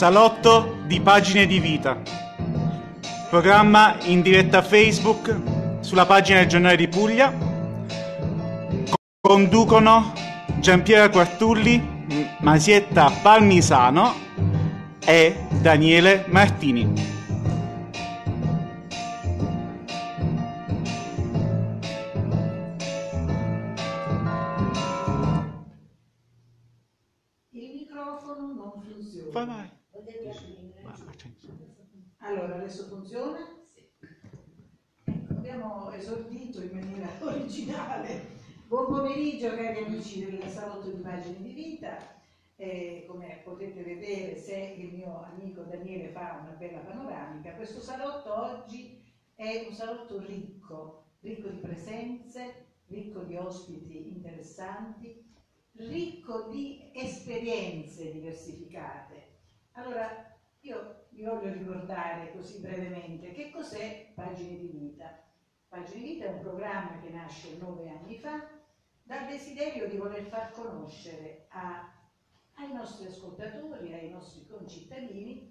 Salotto di Pagine di Vita. Programma in diretta Facebook sulla pagina del Giornale di Puglia. Conducono Giampiera Quartulli, Masietta Palmisano e Daniele Martini. originale. Buon pomeriggio cari amici del Salotto di Immagini di Vita. Eh, come potete vedere se il mio amico Daniele fa una bella panoramica, questo salotto oggi è un salotto ricco, ricco di presenze, ricco di ospiti interessanti, ricco di esperienze diversificate. Allora, io vi voglio ricordare così brevemente che cos'è Pagine di Vita. Pagine Vita è un programma che nasce nove anni fa dal desiderio di voler far conoscere a, ai nostri ascoltatori, ai nostri concittadini,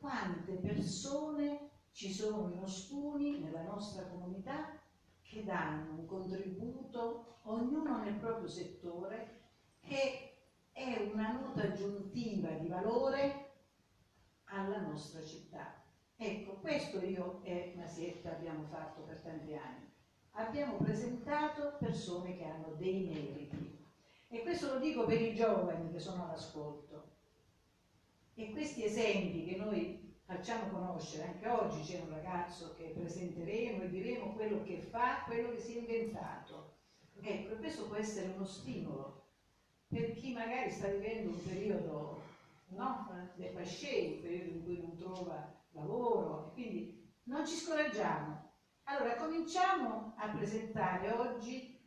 quante persone ci sono in Ospuni, nella nostra comunità, che danno un contributo, ognuno nel proprio settore, che è una nota aggiuntiva di valore alla nostra città. Ecco, questo io e Masietta abbiamo fatto per tanti anni. Abbiamo presentato persone che hanno dei meriti. E questo lo dico per i giovani che sono all'ascolto. E questi esempi che noi facciamo conoscere, anche oggi c'è un ragazzo che presenteremo e diremo quello che fa, quello che si è inventato. Ecco, questo può essere uno stimolo per chi magari sta vivendo un periodo no? del pascè, un periodo in cui non trova lavoro, e quindi non ci scoraggiamo. Allora, cominciamo a presentare oggi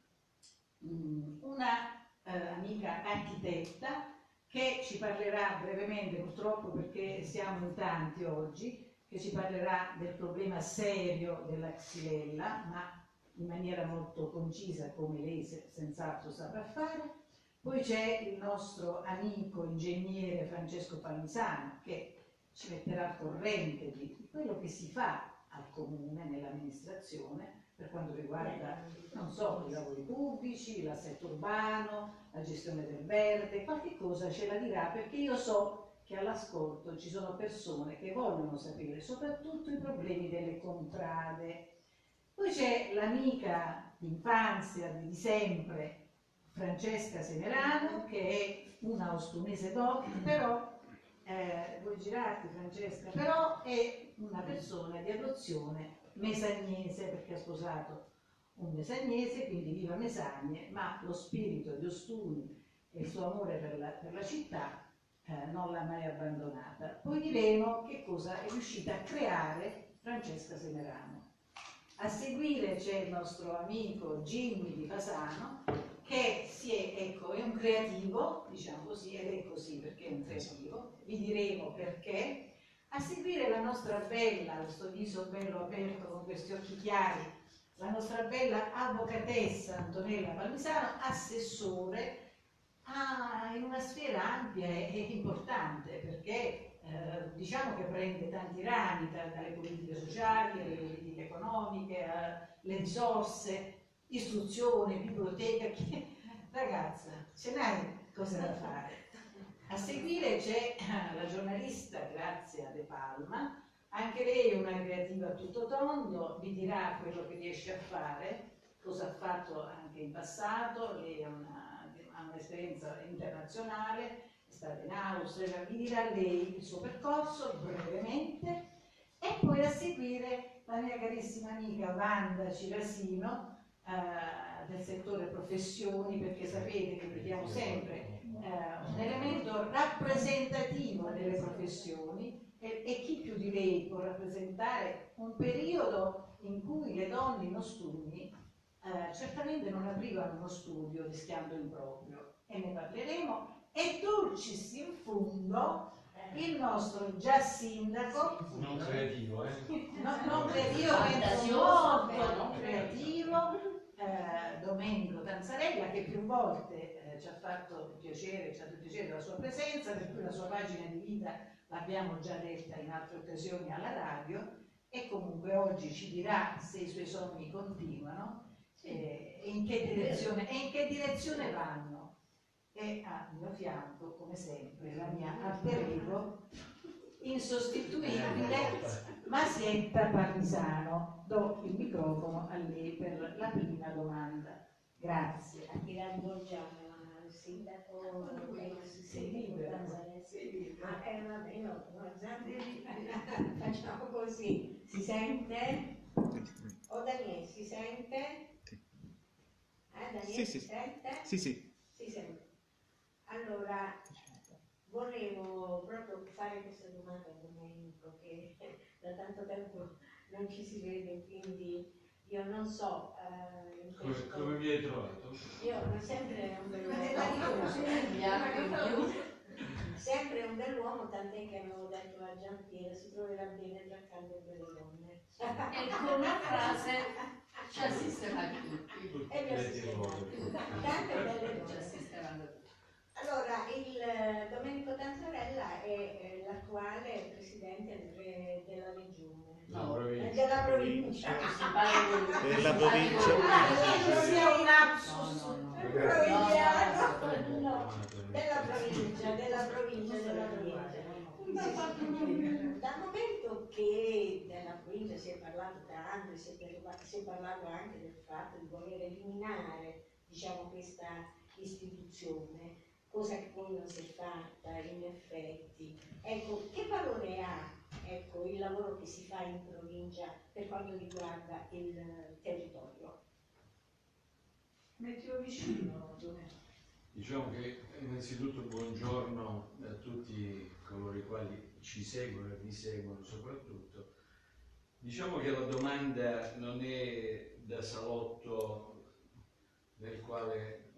mh, una eh, amica architetta che ci parlerà brevemente, purtroppo perché siamo in tanti oggi, che ci parlerà del problema serio della xylella, ma in maniera molto concisa, come lei senz'altro saprà fare. Poi c'è il nostro amico ingegnere Francesco Palmisano che ci metterà al corrente di quello che si fa al comune, nell'amministrazione, per quanto riguarda, non so, i lavori pubblici, l'assetto urbano, la gestione del verde, qualche cosa ce la dirà perché io so che all'ascolto ci sono persone che vogliono sapere soprattutto i problemi delle contrade. Poi c'è l'amica d'infanzia di sempre, Francesca Semerano, che è una ostunese doc, però eh, vuoi girarti Francesca, però è una persona di adozione mesagnese perché ha sposato un mesagnese, quindi viva Mesagne, ma lo spirito di Ostuni e il suo amore per la, per la città eh, non l'ha mai abbandonata. Poi diremo che cosa è riuscita a creare Francesca Semerano. A seguire c'è il nostro amico Jimmy di Fasano, che si è, ecco, è un creativo, diciamo così, ed è così perché è un creativo, vi diremo perché. A seguire la nostra bella, questo viso bello aperto con questi occhi chiari, la nostra bella avvocatessa Antonella Palmisano, assessore. A, in una sfera ampia e, importante perché eh, diciamo che prende tanti rami, da, dalle politiche sociali, alle politiche economiche, eh, le risorse, istruzione, biblioteca, che... ragazza, ce n'hai cosa da fare. A seguire c'è la giornalista Grazia De Palma, anche lei è una creativa a tutto tondo, vi dirà quello che riesce a fare, cosa ha fatto anche in passato, lei ha, un'esperienza internazionale, è stata in Austria, vi dirà lei il suo percorso brevemente. E poi a seguire la mia carissima amica Wanda Cirasino, eh, del settore professioni, perché sapete che vediamo sempre eh, un elemento rappresentativo delle professioni e, e, chi più di lei può rappresentare un periodo in cui le donne in ostuni eh, certamente non aprivano uno studio rischiando in proprio. E ne parleremo. E dulcis in fundo il nostro già sindaco. Non creativo eh? no, non creativo molto non creativo eh, Domenico Tanzarella, che più volte eh, ci ha fatto piacere, ci ha fatto piacere la sua presenza, per cui la sua pagina di vita l'abbiamo già letta in altre occasioni alla radio e comunque oggi ci dirà se i suoi sogni continuano eh, e, in direzione, e in che direzione vanno. E al mio fianco, come sempre, la mia alter insostituibile Masietta Parmisano. Do il microfono a lei per la prima domanda. Grazie. Ti rivolgiamo al sindaco sei libero. Ah, eh, vabbè, no, no, facciamo così. Si sente? O oh, Daniele, si sente? Eh, Daniele, sì, si sì. sente? Sì, sì. Si sente. Allora, volevo proprio fare questa domanda a Domenico che da tanto tempo non ci si vede, quindi io non so. Eh, come, come, mi hai trovato? Io sempre un bell'uomo. sempre un bell'uomo, tant'è che avevo detto a Giampiero si troverà bene tra cante e belle donne. E con una frase ci assisterà tutti. E vi assisterà tutti. Tante belle donne. Ci assisteranno tutti. Allora, il eh, Domenico Tanzarella è l'attuale presidente della regione. No, provincia. della provincia. Della provincia. Non sia un lapsus No, no, no. provinciano. No, della provincia, della provincia, della provincia. Dal momento che nella provincia si è parlato tanto, si è, si è parlato anche del fatto di voler eliminare diciamo, questa istituzione, cosa che poi non si è fatta in effetti. Ecco, che valore ha ecco, il lavoro che si fa in provincia per quanto riguarda il territorio? Mettilo vicino, Diciamo che innanzitutto buongiorno a tutti coloro i quali ci seguono e vi seguono soprattutto. Diciamo che la domanda non è da salotto nel quale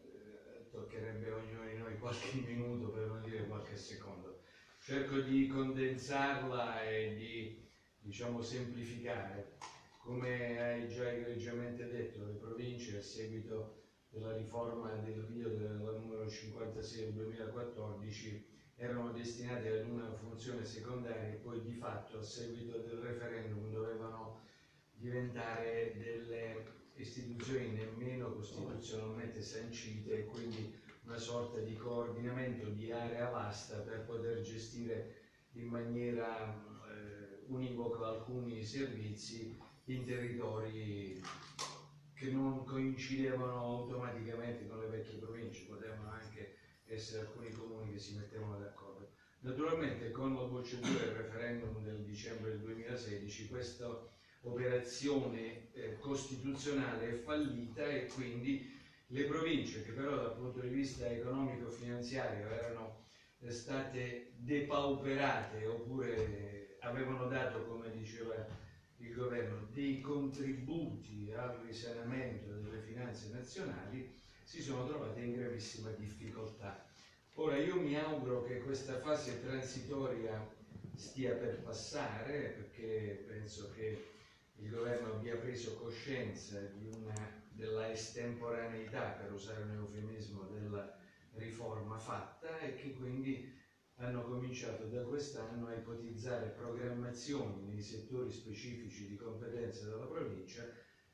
toccherebbe ognuno di noi qualche minuto per non dire qualche secondo. Cerco di condensarla e di diciamo, semplificare. Come hai già egregiamente detto, le province a seguito della riforma del Rio della numero 56 del 2014 erano destinate ad una funzione secondaria e poi di fatto a seguito del referendum dovevano diventare delle istituzioni nemmeno costituzionalmente sancite e quindi una sorta di coordinamento di area vasta per poter gestire in maniera eh, univoca alcuni servizi in territori che non coincidevano automaticamente con le vecchie province, potevano anche essere alcuni comuni che si mettevano d'accordo. Naturalmente con la procedura del referendum del dicembre del 2016 questo operazione eh, costituzionale è fallita e quindi le province che però dal punto di vista economico-finanziario erano eh, state depauperate oppure avevano dato, come diceva il governo, dei contributi al risanamento delle finanze nazionali, si sono trovate in gravissima difficoltà. Ora io mi auguro che questa fase transitoria stia per passare perché penso che il governo abbia preso coscienza una, della estemporaneità, per usare un eufemismo, della riforma fatta e che quindi hanno cominciato da quest'anno a ipotizzare programmazioni nei settori specifici di competenza della provincia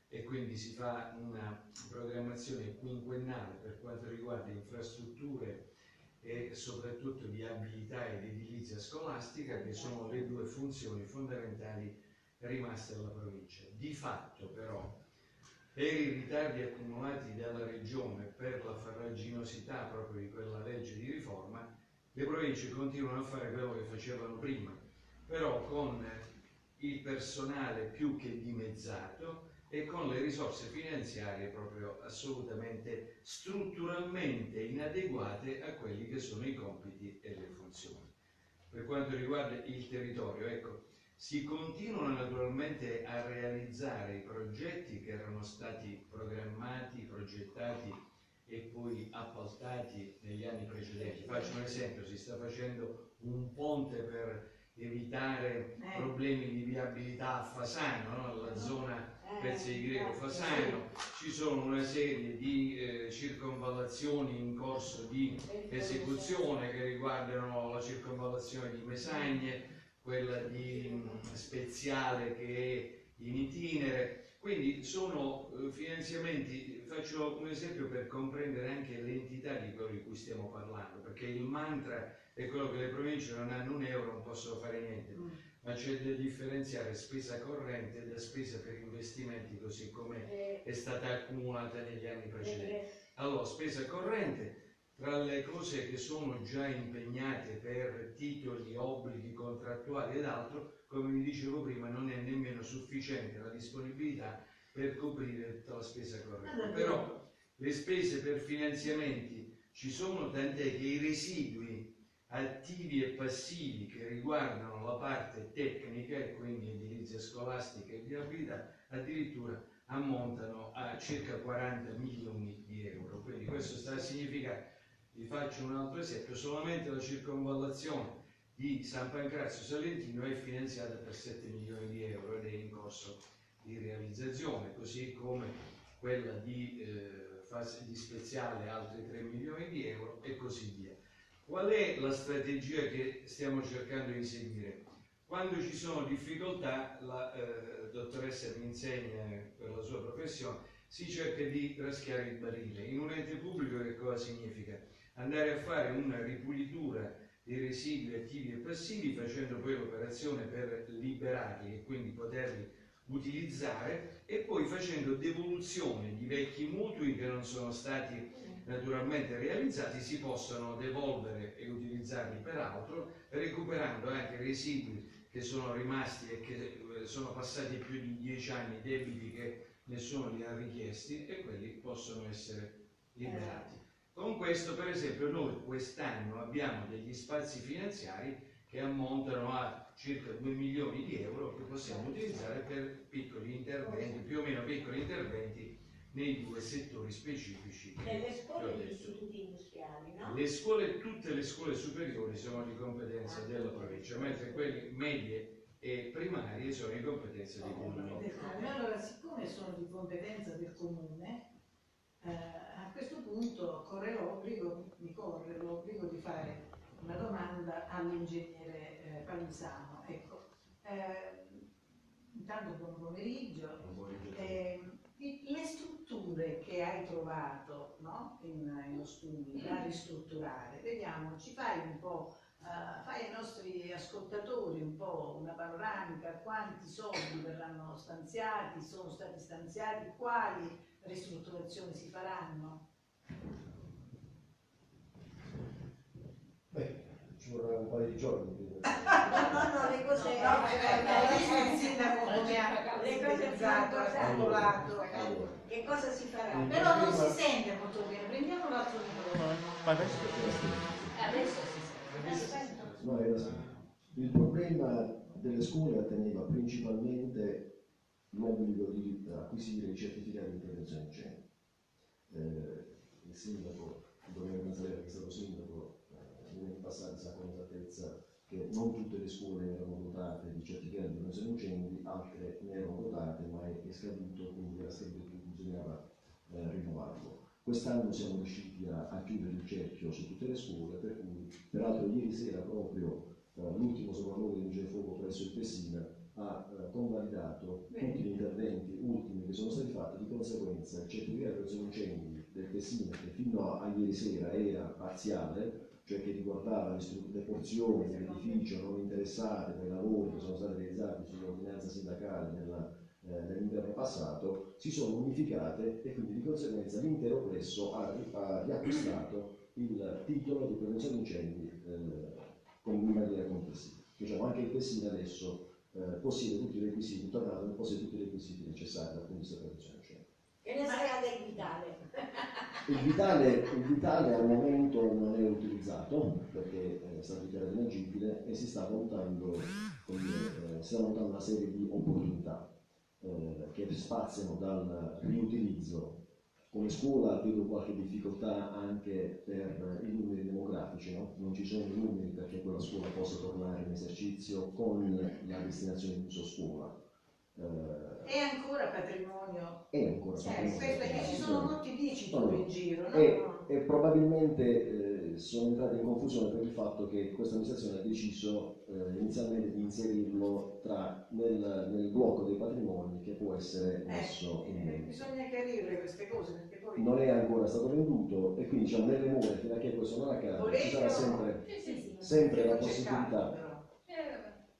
e quindi si fa una programmazione quinquennale per quanto riguarda infrastrutture e soprattutto viabilità ed edilizia scolastica che sono le due funzioni fondamentali rimaste alla provincia. Di fatto però, per i ritardi accumulati dalla regione per la farraginosità proprio di quella legge di riforma, le province continuano a fare quello che facevano prima, però con il personale più che dimezzato e con le risorse finanziarie proprio assolutamente strutturalmente inadeguate a quelli che sono i compiti e le funzioni. Per quanto riguarda il territorio, ecco, si continuano naturalmente a realizzare i progetti che erano stati programmati, progettati e poi appaltati negli anni precedenti. Faccio un esempio, si sta facendo un ponte per evitare eh. problemi di viabilità a Fasano, no? la zona pezzi di Eh, greco grazie. fasano, ci sono una serie di eh, circonvallazioni in corso di esecuzione che riguardano la circonvallazione di Mesagne, quella di Speziale che è in itinere, quindi sono eh, finanziamenti, faccio un esempio per comprendere anche l'entità di quello di cui stiamo parlando, perché il mantra è quello che le province non hanno un euro, non possono fare niente, Mm. ma c'è da differenziare spesa corrente da spesa per investimenti così come Eh, è stata accumulata negli anni precedenti. eh, Allora, spesa corrente, tra le cose che sono già impegnate per titoli, obblighi contrattuali ed altro, come vi dicevo prima, non è nemmeno sufficiente la disponibilità per coprire tutta la spesa corrente. Ah, Però le spese per finanziamenti ci sono, tant'è che i residui attivi e passivi che riguardano la parte tecnica e quindi edilizia scolastica e viabilità addirittura ammontano a circa 40 milioni di euro. Quindi questo sta a significare, vi faccio un altro esempio, solamente la circonvallazione di San Pancrazio Salentino è finanziata per 7 milioni di euro ed è in corso di realizzazione, così come quella di, eh, fase di Speziale altri 3 milioni di euro e così via. Qual è la strategia che stiamo cercando di seguire? Quando ci sono difficoltà, la eh, dottoressa mi insegna per la sua professione, si cerca di raschiare il barile. In un ente pubblico che cosa significa? Andare a fare una ripulitura dei residui attivi e passivi facendo poi l'operazione per liberarli e quindi poterli utilizzare e poi facendo devoluzione di vecchi mutui che non sono stati naturalmente realizzati si possono devolvere e utilizzarli per altro, recuperando anche residui che sono rimasti e che eh, sono passati più di dieci anni debiti che nessuno li ha richiesti e quelli possono essere liberati. Con questo, per esempio, noi quest'anno abbiamo degli spazi finanziari che ammontano a circa 2 milioni di euro che possiamo utilizzare per piccoli interventi, più o meno piccoli interventi nei due settori specifici Nelle ho scuole e negli detto. istituti industriali, no? Le scuole, tutte le scuole superiori sono di competenza della provincia, mentre quelle medie e primarie sono di competenza dei comuni. Del comune. Allora, siccome sono di competenza del comune, eh, questo punto corre l'obbligo, mi corre l'obbligo di fare una domanda all'ingegnere eh, Palisano. Ecco, eh, intanto buon pomeriggio. Eh, i- le strutture che hai trovato no, in, in studi da ristrutturare, vediamo, ci fai un po', eh, fai ai nostri ascoltatori un po' una panoramica, quanti soldi verranno stanziati, sono stati stanziati, quali ristrutturazioni si faranno? Beh, ci vorrà un paio di giorni. No, no, no, le cose... No, eh, visto il sindaco come ha Le cose Allora, Che cosa si farà? Però non si sente molto bene, prendiamo l'altro microfono. Adesso si sa. no, era. Il problema delle scuole atteneva principalmente l'obbligo di acquisire i certificati di prevenzione incendi. Eh, il sindaco, il governo Nazareno, che è stato sindaco eh, negli anni passati, sa con esattezza che non tutte le scuole erano dotate di certificati di prevenzione incendi, altre ne erano dotate, ma è, scaduto, quindi era scaduto, bisognava eh, rinnovarlo. Quest'anno siamo riusciti a, a chiudere il cerchio su tutte le scuole, per cui, peraltro ieri sera proprio eh, l'ultimo sopralluogo di vigile fuoco presso il Pessina ha eh, convalidato tutti gli interventi ultimi che sono stati fatti, di conseguenza il certificato di incendi del Pessina, che fino a ieri sera era parziale, cioè che riguardava le, porzioni dell'edificio non interessate dai lavori che sono stati realizzati sull'ordinanza sindacale nella- eh, nell'inverno passato, si sono unificate e quindi di conseguenza l'intero plesso ha, ha riacquistato il titolo di prevenzione incendi eh, con in maniera complessiva. Diciamo anche il Pessina adesso eh, possiede tutti i requisiti, tornato possiede tutti i requisiti necessari dal punto di vista prevenzione incendi. Che ne sarà del vitale? Il vitale, il vitale al momento non è utilizzato perché è stato dichiarato inagibile e si sta valutando, eh, si sta valutando una serie di opportunità eh, che spaziano dal riutilizzo. Come scuola vedo qualche difficoltà anche per i numeri demografici, no? non ci sono i numeri perché quella scuola possa tornare in esercizio con la destinazione di uso scuola. Eh, È ancora patrimonio. è ancora Sì, patrimonio. Questo perché ci sono molti No, no. in giro, no? E, e probabilmente eh, sono entrate in confusione per il fatto che questa amministrazione ha deciso eh, inizialmente di inserirlo tra, nel, nel blocco dei patrimoni che può essere messo in Eh, vendita. bisogna chiarire queste cose perché poi Non è ancora stato venduto e quindi diciamo, nelle more fino a che questo non accade ci sarà sempre, Sì, sì, sì. sempre la c'è possibilità però.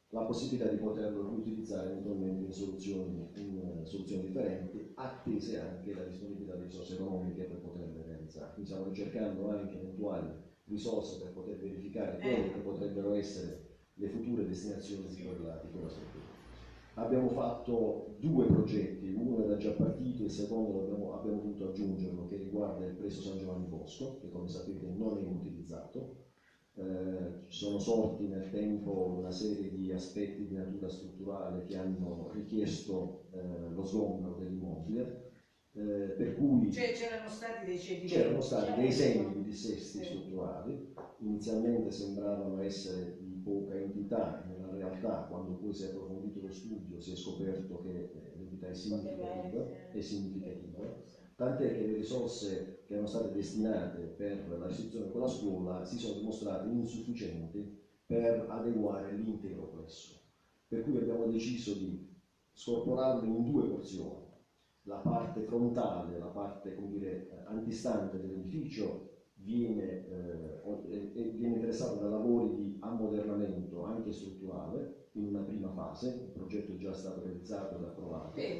Eh, la possibilità di poterlo riutilizzare eventualmente in soluzioni, in, eh, soluzioni differenti, attese anche la disponibilità di risorse economiche per poterle realizzare. Quindi stiamo ricercando anche eventuali risorse per poter verificare quelle che potrebbero essere le future destinazioni di quella, di quella struttura. Abbiamo fatto due progetti, uno era già partito, il secondo abbiamo, abbiamo dovuto aggiungerlo che riguarda il preso San Giovanni Bosco, che come sapete non è utilizzato. Eh, ci sono sorti nel tempo una serie di aspetti di natura strutturale che hanno richiesto eh, lo sgombero dell'immobile, eh, per cui Cioè c'erano stati dei cedimenti. c'erano stati dei segni di dissesti strutturali, inizialmente sembravano essere di poca entità, nella realtà quando poi si è approfondito lo studio si è scoperto che eh, l'entità è significativa, è significativa, tant'è che le risorse che erano state destinate per la restituzione di quella scuola si sono dimostrate insufficienti per adeguare l'intero plesso. Per cui abbiamo deciso di scorporarlo in due porzioni. La parte frontale, la parte dire, eh, antistante dell'edificio viene, eh, o- e- e viene interessata da lavori di ammodernamento anche strutturale in una prima fase, il progetto è già stato realizzato ed approvato. Sì,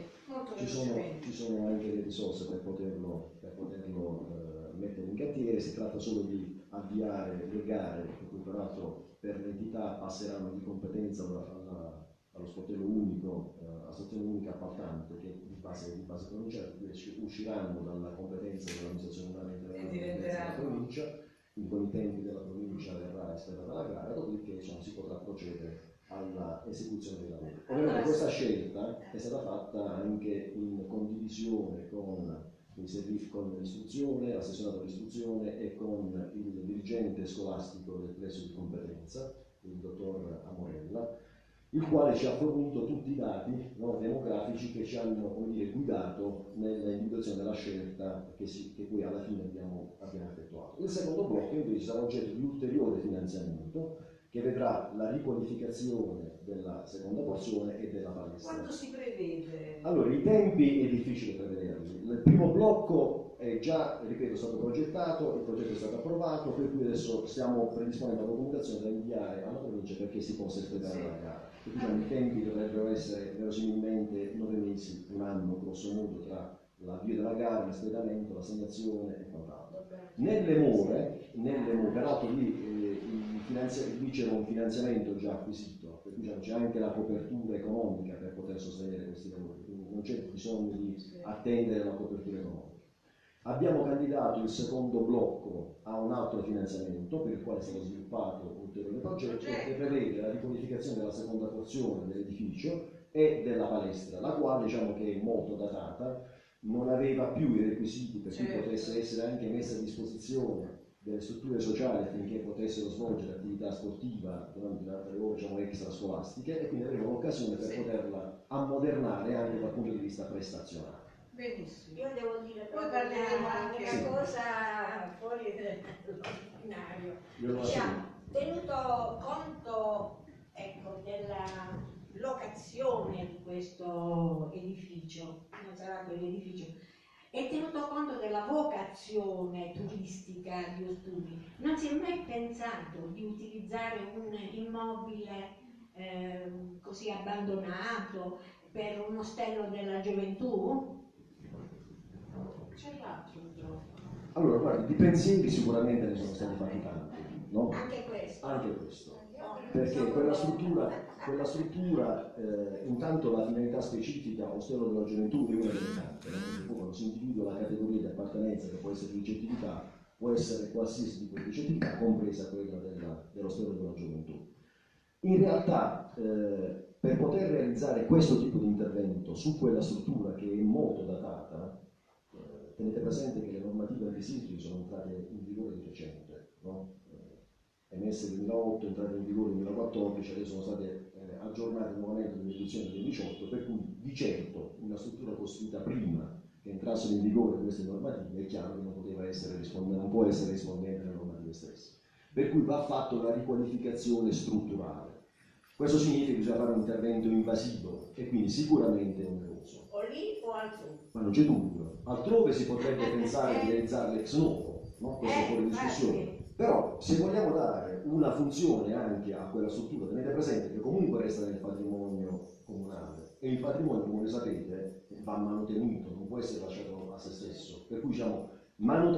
Ci sono, ci sono anche le risorse per poterlo, per poterlo, eh, mettere in cantiere, si tratta solo di avviare le gare, per cui peraltro per l'entità passeranno di competenza alla- alla- allo sportello unico, eh, alla stazione unica appaltante che di base, di base provinciale, usciranno dalla competenza dell'amministrazione della diventeranno- provincia, quindi con i tempi della provincia verrà espletata la gara, dopodiché diciamo, si potrà procedere all'esecuzione dei lavori. Ovviamente questa scelta è stata fatta anche in condivisione con il servizio, con l'istruzione, l'assessorato all'istruzione e con il dirigente scolastico del plesso di competenza, il dottor Amorella, il quale ci ha fornito tutti i dati no, demografici che ci hanno come dire, guidato nell'individuazione della scelta che, si- che poi alla fine abbiamo, abbiamo effettuato. Il secondo blocco invece sarà oggetto di ulteriore finanziamento che vedrà la riqualificazione della seconda porzione e della palestra. Quanto si prevede? Allora, i tempi è difficile prevederli. Il primo blocco è già, ripeto, stato progettato, il progetto è stato approvato, per cui adesso stiamo predisponendo la documentazione da inviare alla provincia perché si possa espletare Sì. la gara. Per cui, diciamo, I tempi dovrebbero essere verosimilmente nove mesi, un anno grosso modo tra l'avvio della gara, l'espletamento, l'assegnazione e quant'altro. Nelle more, nelle more peraltro lì, eh, lì c'era un finanziamento già acquisito, per cui c'è anche la copertura economica per poter sostenere questi lavori, quindi non c'è bisogno di attendere la copertura economica. Abbiamo candidato il secondo blocco a un altro finanziamento per il quale è stato sviluppato un ulteriore progetto che prevede la riqualificazione della seconda porzione dell'edificio e della palestra, la quale diciamo che è molto datata, non aveva più i requisiti per cui Certo. potesse essere anche messa a disposizione delle strutture sociali affinché potessero svolgere attività sportiva durante le ore diciamo, extrascolastiche e quindi avremo l'occasione per Sì. poterla ammodernare anche dal punto di vista prestazionale. Benissimo. Io devo dire Poi parleremo una, anche- una Sì. cosa fuori dall'ordinario. Io lo Diciamo, tenuto conto ecco, della locazione di questo edificio, non sarà quell'edificio, e tenuto conto della vocazione turistica di Ostuni, non si è mai pensato di utilizzare un immobile ehm, così abbandonato per un ostello della gioventù? C'è l'altro purtroppo. Allora, guardi, di pensieri sicuramente ne sono stati fatti tanti, no? Anche questo. Anche questo. Perché quella struttura, quella struttura eh, intanto la finalità specifica ostello della gioventù è una delle tante, no? Perché quando si individua la categoria di appartenenza che può essere ricettività, può essere qualsiasi tipo di ricettività, compresa quella della- dell'ostello della gioventù. In realtà, eh, per poter realizzare questo tipo di intervento su quella struttura che è molto datata, eh, tenete presente che le normative antisismiche sono entrate in vigore di recente, no? Eh, emesse nel 2008, entrate in vigore nel 2014, adesso sono state eh, aggiornare nuovamente nell'edizione del 2018, per cui di certo una struttura costruita prima che entrassero in vigore queste normative è chiaro che non, poteva essere non può essere rispondente alle normative stesse. Per cui va fatta una riqualificazione strutturale. Questo significa che bisogna fare un intervento invasivo e quindi sicuramente oneroso. O lì o altrove? Ma non c'è dubbio. Altrove si potrebbe pensare di realizzare l'ex novo, no? questo è fuori discussione. Però se vogliamo dare una funzione anche a quella struttura, tenete presente che comunque resta nel patrimonio comunale e il patrimonio, come sapete, va mantenuto, non può essere lasciato a se stesso. Per cui diciamo,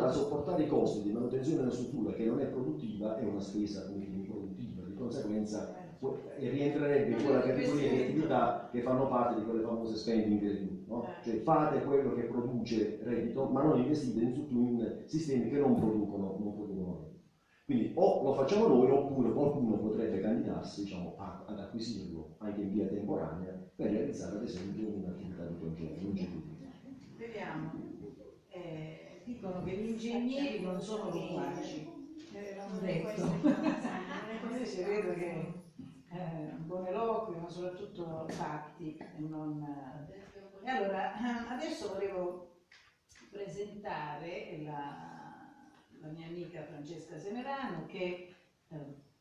a sopportare i costi di manutenzione della struttura che non è produttiva è una spesa come improduttiva, di conseguenza rientrerebbe in quella categoria di attività che fanno parte di quelle famose spending review, no? cioè fate quello che produce reddito ma non investite in, in sistemi che non producono, non producono quindi o lo facciamo noi oppure qualcuno potrebbe candidarsi diciamo, a, ad acquisirlo anche in via temporanea per realizzare ad esempio un'attività di congedo. C'è Vediamo, eh, dicono che gli ingegneri non sono loquaci. Eh, l'hanno detto. Invece vedo che è eh, un buon eloquio, ma soprattutto fatti. E, non... e allora, adesso volevo presentare la la mia amica Francesca Semerano che eh,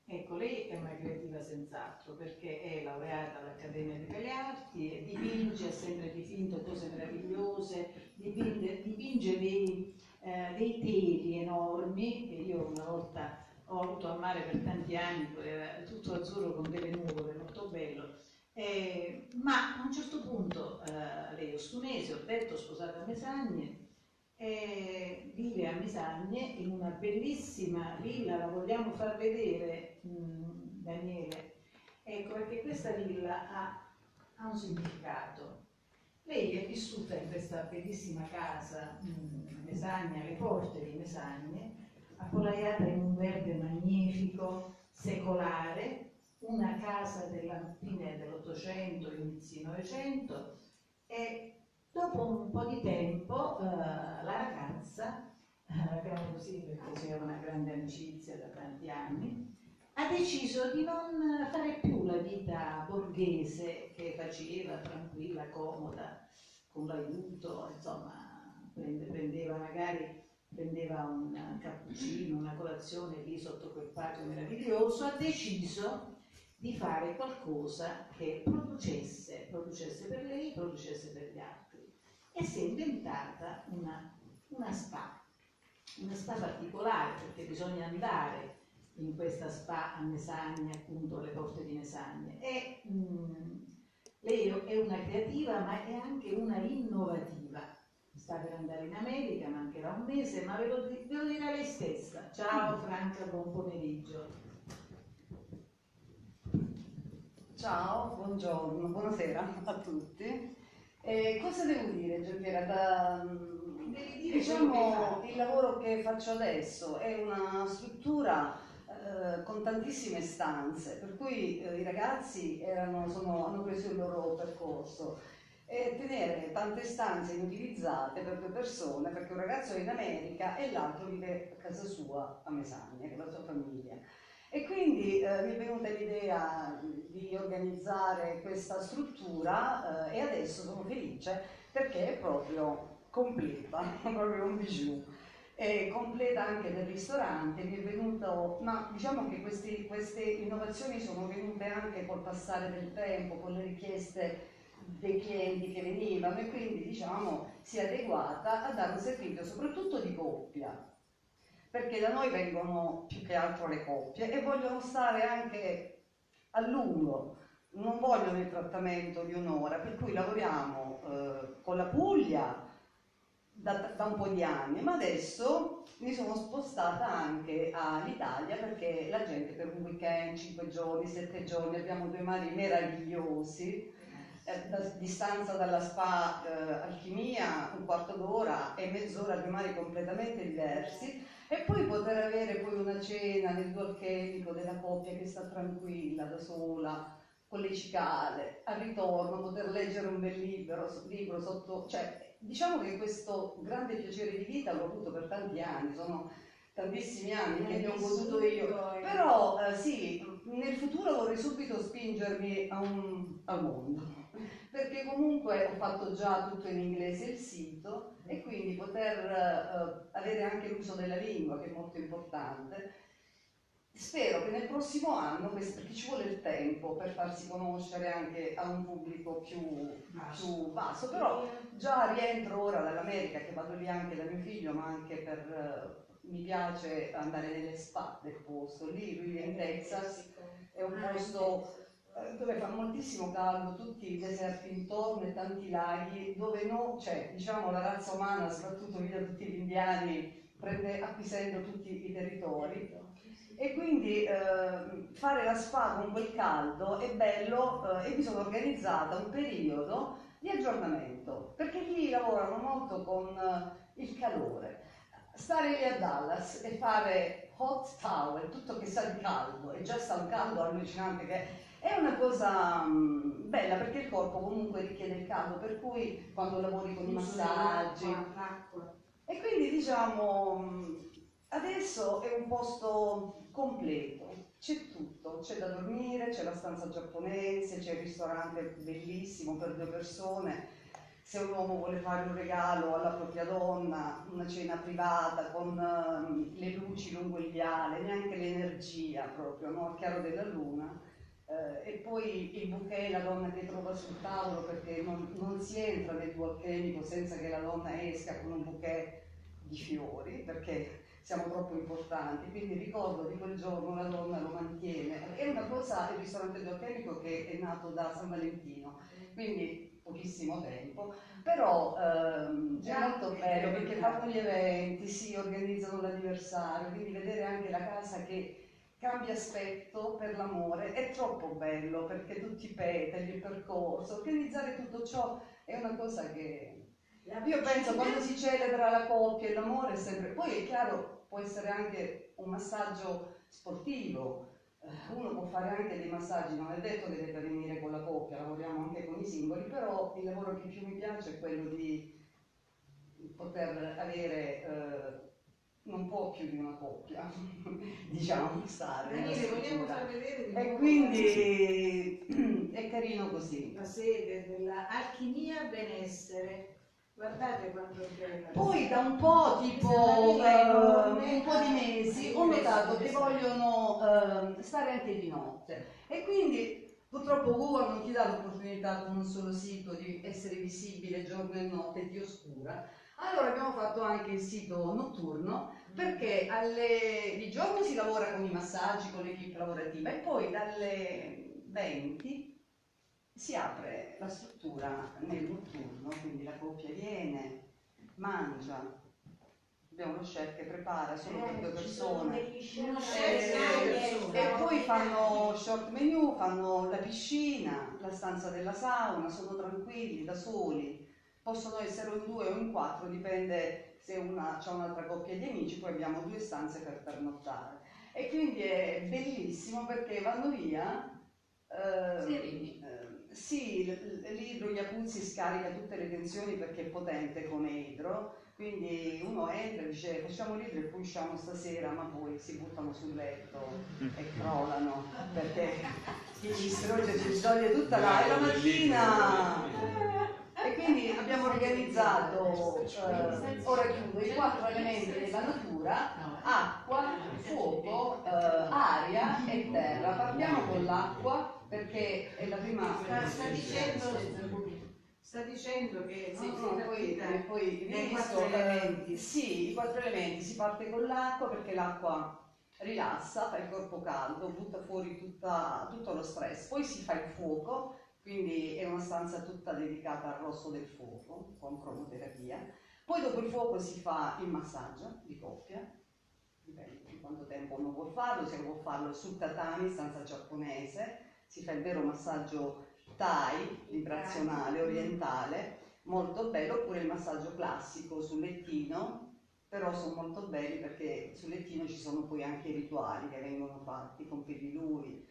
ecco lei è una creativa senz'altro perché è laureata all'Accademia di Belle Arti dipinge, ha sempre dipinto cose meravigliose, dipinge, dipinge dei, eh, dei teli enormi che io una volta ho avuto a mare per tanti anni, era tutto azzurro con delle nuvole, molto bello. Eh, ma a un certo punto eh, lei è ho detto sposata a Mesagne, eh, vive a Misagne in una bellissima villa, la vogliamo far vedere mh, mm, Daniele? Ecco perché questa villa ha, ha, un significato. Lei è vissuta in questa bellissima casa mh, mm, Mesagna, alle porte di Mesagne, appollaiata in un verde magnifico, secolare, una casa della fine dell'Ottocento, inizi Novecento, e Dopo un po' di tempo eh, la ragazza, chiamo così perché c'è una grande amicizia da tanti anni, ha deciso di non fare più la vita borghese che faceva, tranquilla, comoda, con l'aiuto, insomma, prendeva magari prendeva un cappuccino, una colazione lì sotto quel patio meraviglioso, ha deciso di fare qualcosa che producesse, producesse per lei, producesse per gli altri e si è inventata una, una spa, una spa particolare perché bisogna andare in questa spa a Mesagne, appunto alle porte di Mesagne. E, mh, mm, lei è una creativa ma è anche una innovativa. Sta per andare in America, mancherà un mese, ma ve lo, ve lo dirà lei stessa. Ciao Franca, buon pomeriggio. Ciao, buongiorno, buonasera a tutti. Eh, cosa devo dire, Giampiera? Da, diciamo, il lavoro che faccio adesso è una struttura eh, con tantissime stanze, per cui eh, i ragazzi erano, sono, hanno preso il loro percorso e tenere tante stanze inutilizzate per due persone, perché un ragazzo è in America e l'altro vive a casa sua a Mesagna con la sua famiglia. E quindi eh, mi è venuta l'idea di organizzare questa struttura eh, e adesso sono felice perché è proprio completa, proprio un bijou. È completa anche del ristorante, mi è venuto, ma diciamo che questi, queste innovazioni sono venute anche col passare del tempo, con le richieste dei clienti che venivano e quindi diciamo si è adeguata a dare un servizio soprattutto di coppia, perché da noi vengono più che altro le coppie e vogliono stare anche a lungo, non vogliono il trattamento di un'ora, per cui lavoriamo eh, con la Puglia da, da, un po' di anni, ma adesso mi sono spostata anche all'Italia perché la gente per un weekend, 5 giorni, 7 giorni, abbiamo due mari meravigliosi, eh, da distanza dalla spa eh, Alchimia, un quarto d'ora e mezz'ora di mari completamente diversi e poi poter avere poi una cena nel alchemico della coppia che sta tranquilla, da sola, con le cicale, al ritorno poter leggere un bel libro, libro sotto... Cioè, diciamo che questo grande piacere di vita l'ho avuto per tanti anni, sono tantissimi anni che ne ho goduto io, però eh, sì, nel futuro vorrei subito spingermi a un, al mondo, perché comunque ho fatto già tutto in inglese il sito e quindi poter uh, avere anche l'uso della lingua che è molto importante. Spero che nel prossimo anno, perché ci vuole il tempo per farsi conoscere anche a un pubblico più, più basso, però già rientro ora dall'America, che vado lì anche da mio figlio, ma anche per... Uh, mi piace andare nelle spa del posto, lì lui è in Texas, è un posto eh, dove fa moltissimo caldo, tutti i deserti intorno e tanti laghi, dove no, cioè, diciamo, la razza umana, soprattutto via tutti gli indiani, prende acquisendo tutti i territori. E quindi eh, fare la spa con quel caldo è bello eh, e mi sono organizzata un periodo di aggiornamento, perché lì lavorano molto con eh, il calore. Stare lì a Dallas e fare hot towel, tutto che sa di caldo, e già sta un caldo allucinante che è una cosa um, bella perché il corpo comunque richiede il caldo, per cui quando lavori con i massaggi... E quindi diciamo, mm, adesso è un posto completo, c'è tutto, c'è da dormire, c'è la stanza giapponese, c'è il ristorante bellissimo per due persone, se un uomo vuole fare un regalo alla propria donna, una cena privata con uh, le luci lungo il viale, neanche l'energia proprio, no? al chiaro della luna. Uh, e poi il bouquet, la donna che trova sul tavolo perché non, non si entra nel tuo alchemico senza che la donna esca con un bouquet di fiori perché siamo troppo importanti. Quindi ricordo di quel giorno la donna lo mantiene. È una cosa, il ristorante alchemico che è nato da San Valentino. Quindi pochissimo tempo, però ehm, è molto bello perché fanno gli eventi, si organizzano l'anniversario, quindi vedere anche la casa che cambia aspetto per l'amore. È troppo bello perché tutti i petali, il percorso, organizzare tutto ciò è una cosa che io penso quando si celebra la coppia e l'amore è sempre, poi è chiaro può essere anche un massaggio sportivo, eh, uno può fare anche dei massaggi, non è detto che debba venire con la coppia, lavoriamo anche con i singoli, però il lavoro che più mi piace è quello di poter avere eh, non può più di una coppia, diciamo, stare. Daniele, vogliamo far vedere E quindi è carino così. La sede della Alchimia Benessere Guardate quanto è bella. Poi da un po', tipo uh, un po' di mesi, ho notato che vogliono uh, stare anche di notte. E quindi purtroppo Google non ti dà l'opportunità con un solo sito di essere visibile giorno e notte di oscura. Allora abbiamo fatto anche il sito notturno perché alle, di giorno si lavora con i massaggi, con l'equipe lavorativa e poi dalle 20 si apre la struttura nel notturno, quindi la coppia viene, mangia, abbiamo lo chef che prepara solo per due persone. e, e poi fanno short menu, fanno la piscina, la stanza della sauna, sono tranquilli, da soli, possono essere in due o in quattro, dipende se una ha un'altra coppia di amici, poi abbiamo due stanze per pernottare. E quindi è bellissimo perché vanno via eh, sì, l'idro Iacuzzi scarica tutte le tensioni perché è potente come idro, quindi uno entra e dice facciamo l'idro e poi usciamo stasera, ma poi si buttano sul letto e crollano perché chi ci strogge ci toglie tutta la, la mattina. E quindi abbiamo organizzato, eh, ora chiudo, i quattro elementi della natura, acqua, fuoco, eh, aria e terra. Partiamo con l'acqua perché è la prima... Sta, sta dicendo... Sta dicendo che sì, no, no, poi, poi i quattro elementi. Sì, i quattro elementi. Si parte con l'acqua perché l'acqua rilassa, fa il corpo caldo, butta fuori tutta, tutto lo stress. Poi si fa il fuoco, quindi è una stanza tutta dedicata al rosso del fuoco, con cromoterapia. Poi dopo il fuoco si fa il massaggio di coppia, dipende di quanto tempo uno vuole farlo, se vuole farlo sul tatami, stanza giapponese, si fa il vero massaggio Thai, vibrazionale, orientale, molto bello, oppure il massaggio classico sul lettino, però sono molto belli perché sul lettino ci sono poi anche i rituali che vengono fatti con pediluri.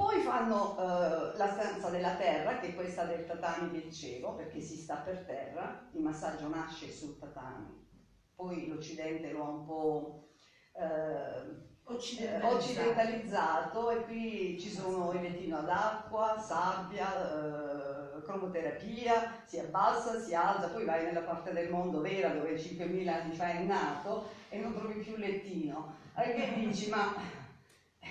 Poi fanno eh, la stanza della terra, che è questa del tatami che dicevo, perché si sta per terra, il massaggio nasce sul tatami, poi l'Occidente lo ha un po' eh, occidentalizzato. occidentalizzato e qui ci sono il lettino ad acqua, sabbia, eh, cromoterapia, si abbassa, si alza, poi vai nella parte del mondo vera dove 5.000 anni fa è nato e non trovi più il lettino. Allora dici, ma eh,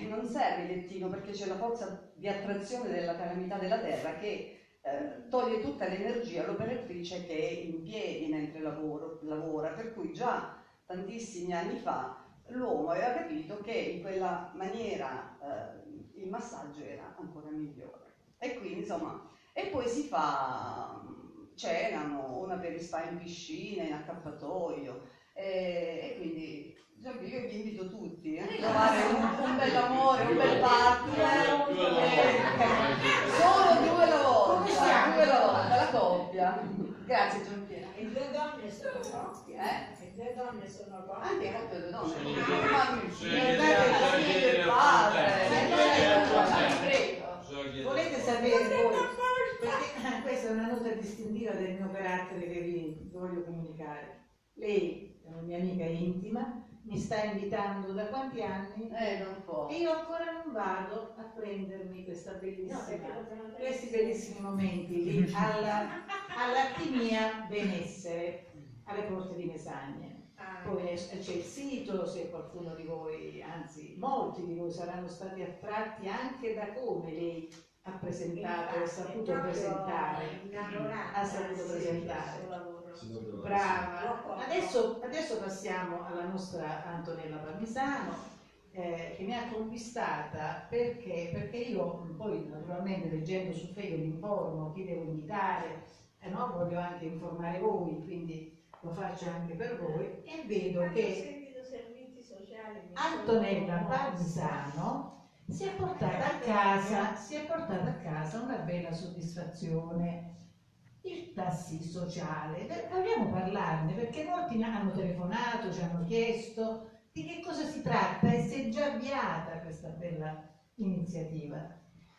non serve il lettino perché c'è la forza di attrazione della calamità della terra che eh, toglie tutta l'energia all'operatrice che è in piedi mentre lavoro, lavora, per cui già tantissimi anni fa l'uomo aveva capito che in quella maniera eh, il massaggio era ancora migliore. E quindi insomma, e poi si fa, cenano, una per spa in piscina, in accappatoio, e, e quindi io vi invito tutti eh, a trovare un, un bel amore, un bel partner, eh, solo due alla volta, due alla volta, la coppia. Grazie Giampiera. E due donne sono coppie. Eh? E due donne sono Anche coppie. due donne. Guardate la padre. Volete sapere voi? Perché questa è una nota distintiva del mio carattere che vi voglio comunicare. Lei è una mia amica intima, mi sta invitando da quanti anni? Eh, non può. E io ancora non vado a prendermi questa No, bellissima, potevano questi bellissimi momenti lì alla, all'attimia benessere alle porte di Mesagne. Ah, Poi c'è il sito, se qualcuno di voi, anzi molti di voi saranno stati attratti anche da come lei ha presentato, ha saputo presentare. Ha saputo presentare. Brava. Adesso, adesso passiamo alla nostra Antonella Parmisano eh, che mi ha conquistata perché, perché io poi naturalmente leggendo su Facebook mi informo chi devo invitare, eh, no? voglio anche informare voi, quindi lo faccio anche per voi e vedo che sociali Antonella Parmisano si è portata a casa, si è portata a casa una bella soddisfazione. Il tassi sociale, vogliamo parlarne perché molti mi hanno telefonato, ci hanno chiesto di che cosa si tratta e si è già avviata questa bella iniziativa.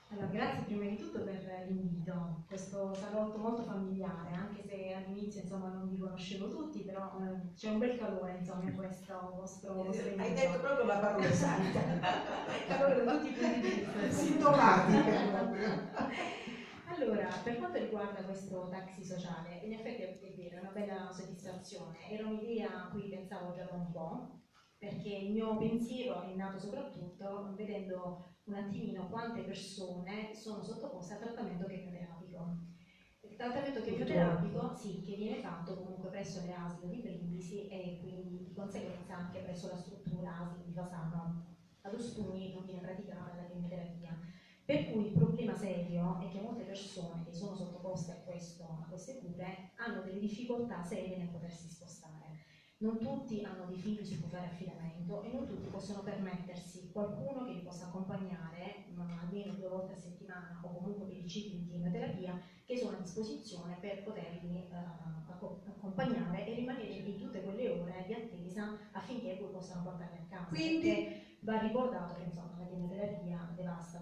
Allora, grazie prima di tutto per l'invito, questo salotto molto familiare, anche se all'inizio insomma non vi conoscevo tutti, però eh, c'è un bel calore insomma in questo vostro, invito. Hai detto proprio la parola esatta, calore da tutti i punti di vista. sintomatica. Allora, per quanto riguarda questo taxi sociale, in effetti è vero, è una bella soddisfazione. Era un'idea a cui pensavo già da un po', perché il mio pensiero è nato soprattutto vedendo un attimino quante persone sono sottoposte al trattamento chemioterapico. Il trattamento chemioterapico, sì, che viene fatto comunque presso le ASL di Brindisi e quindi di conseguenza anche presso la struttura ASL di Fasano. Ad Ostuni non viene praticata la chemioterapia. Per cui il problema serio è che molte persone che sono sottoposte a, questo, a queste cure hanno delle difficoltà serie nel potersi spostare. Non tutti hanno dei figli su cui fare affidamento e non tutti possono permettersi qualcuno che li possa accompagnare almeno due volte a settimana o comunque per i cicli di chemioterapia che sono a disposizione per poterli eh, acco- accompagnare e rimanere in tutte quelle ore di attesa affinché poi possano portarli a casa. Quindi- va ricordato che insomma, la chemioterapia devasta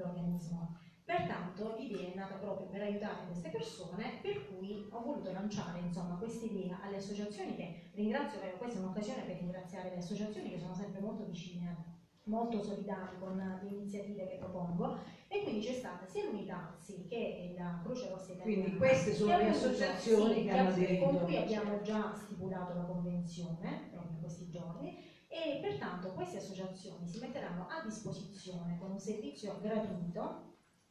l'organismo. Pertanto l'idea è nata proprio per aiutare queste persone, per cui ho voluto lanciare insomma, questa idea alle associazioni che ringrazio, eh, questa è un'occasione per ringraziare le associazioni che sono sempre molto vicine, molto solidali con le iniziative che propongo e quindi c'è stata sia l'Unitarsi che la Croce Rossa Italiana. Quindi queste sono le associazioni sì, che hanno Con cui abbiamo già stipulato la convenzione proprio in questi giorni e pertanto queste associazioni si metteranno a disposizione con un servizio gratuito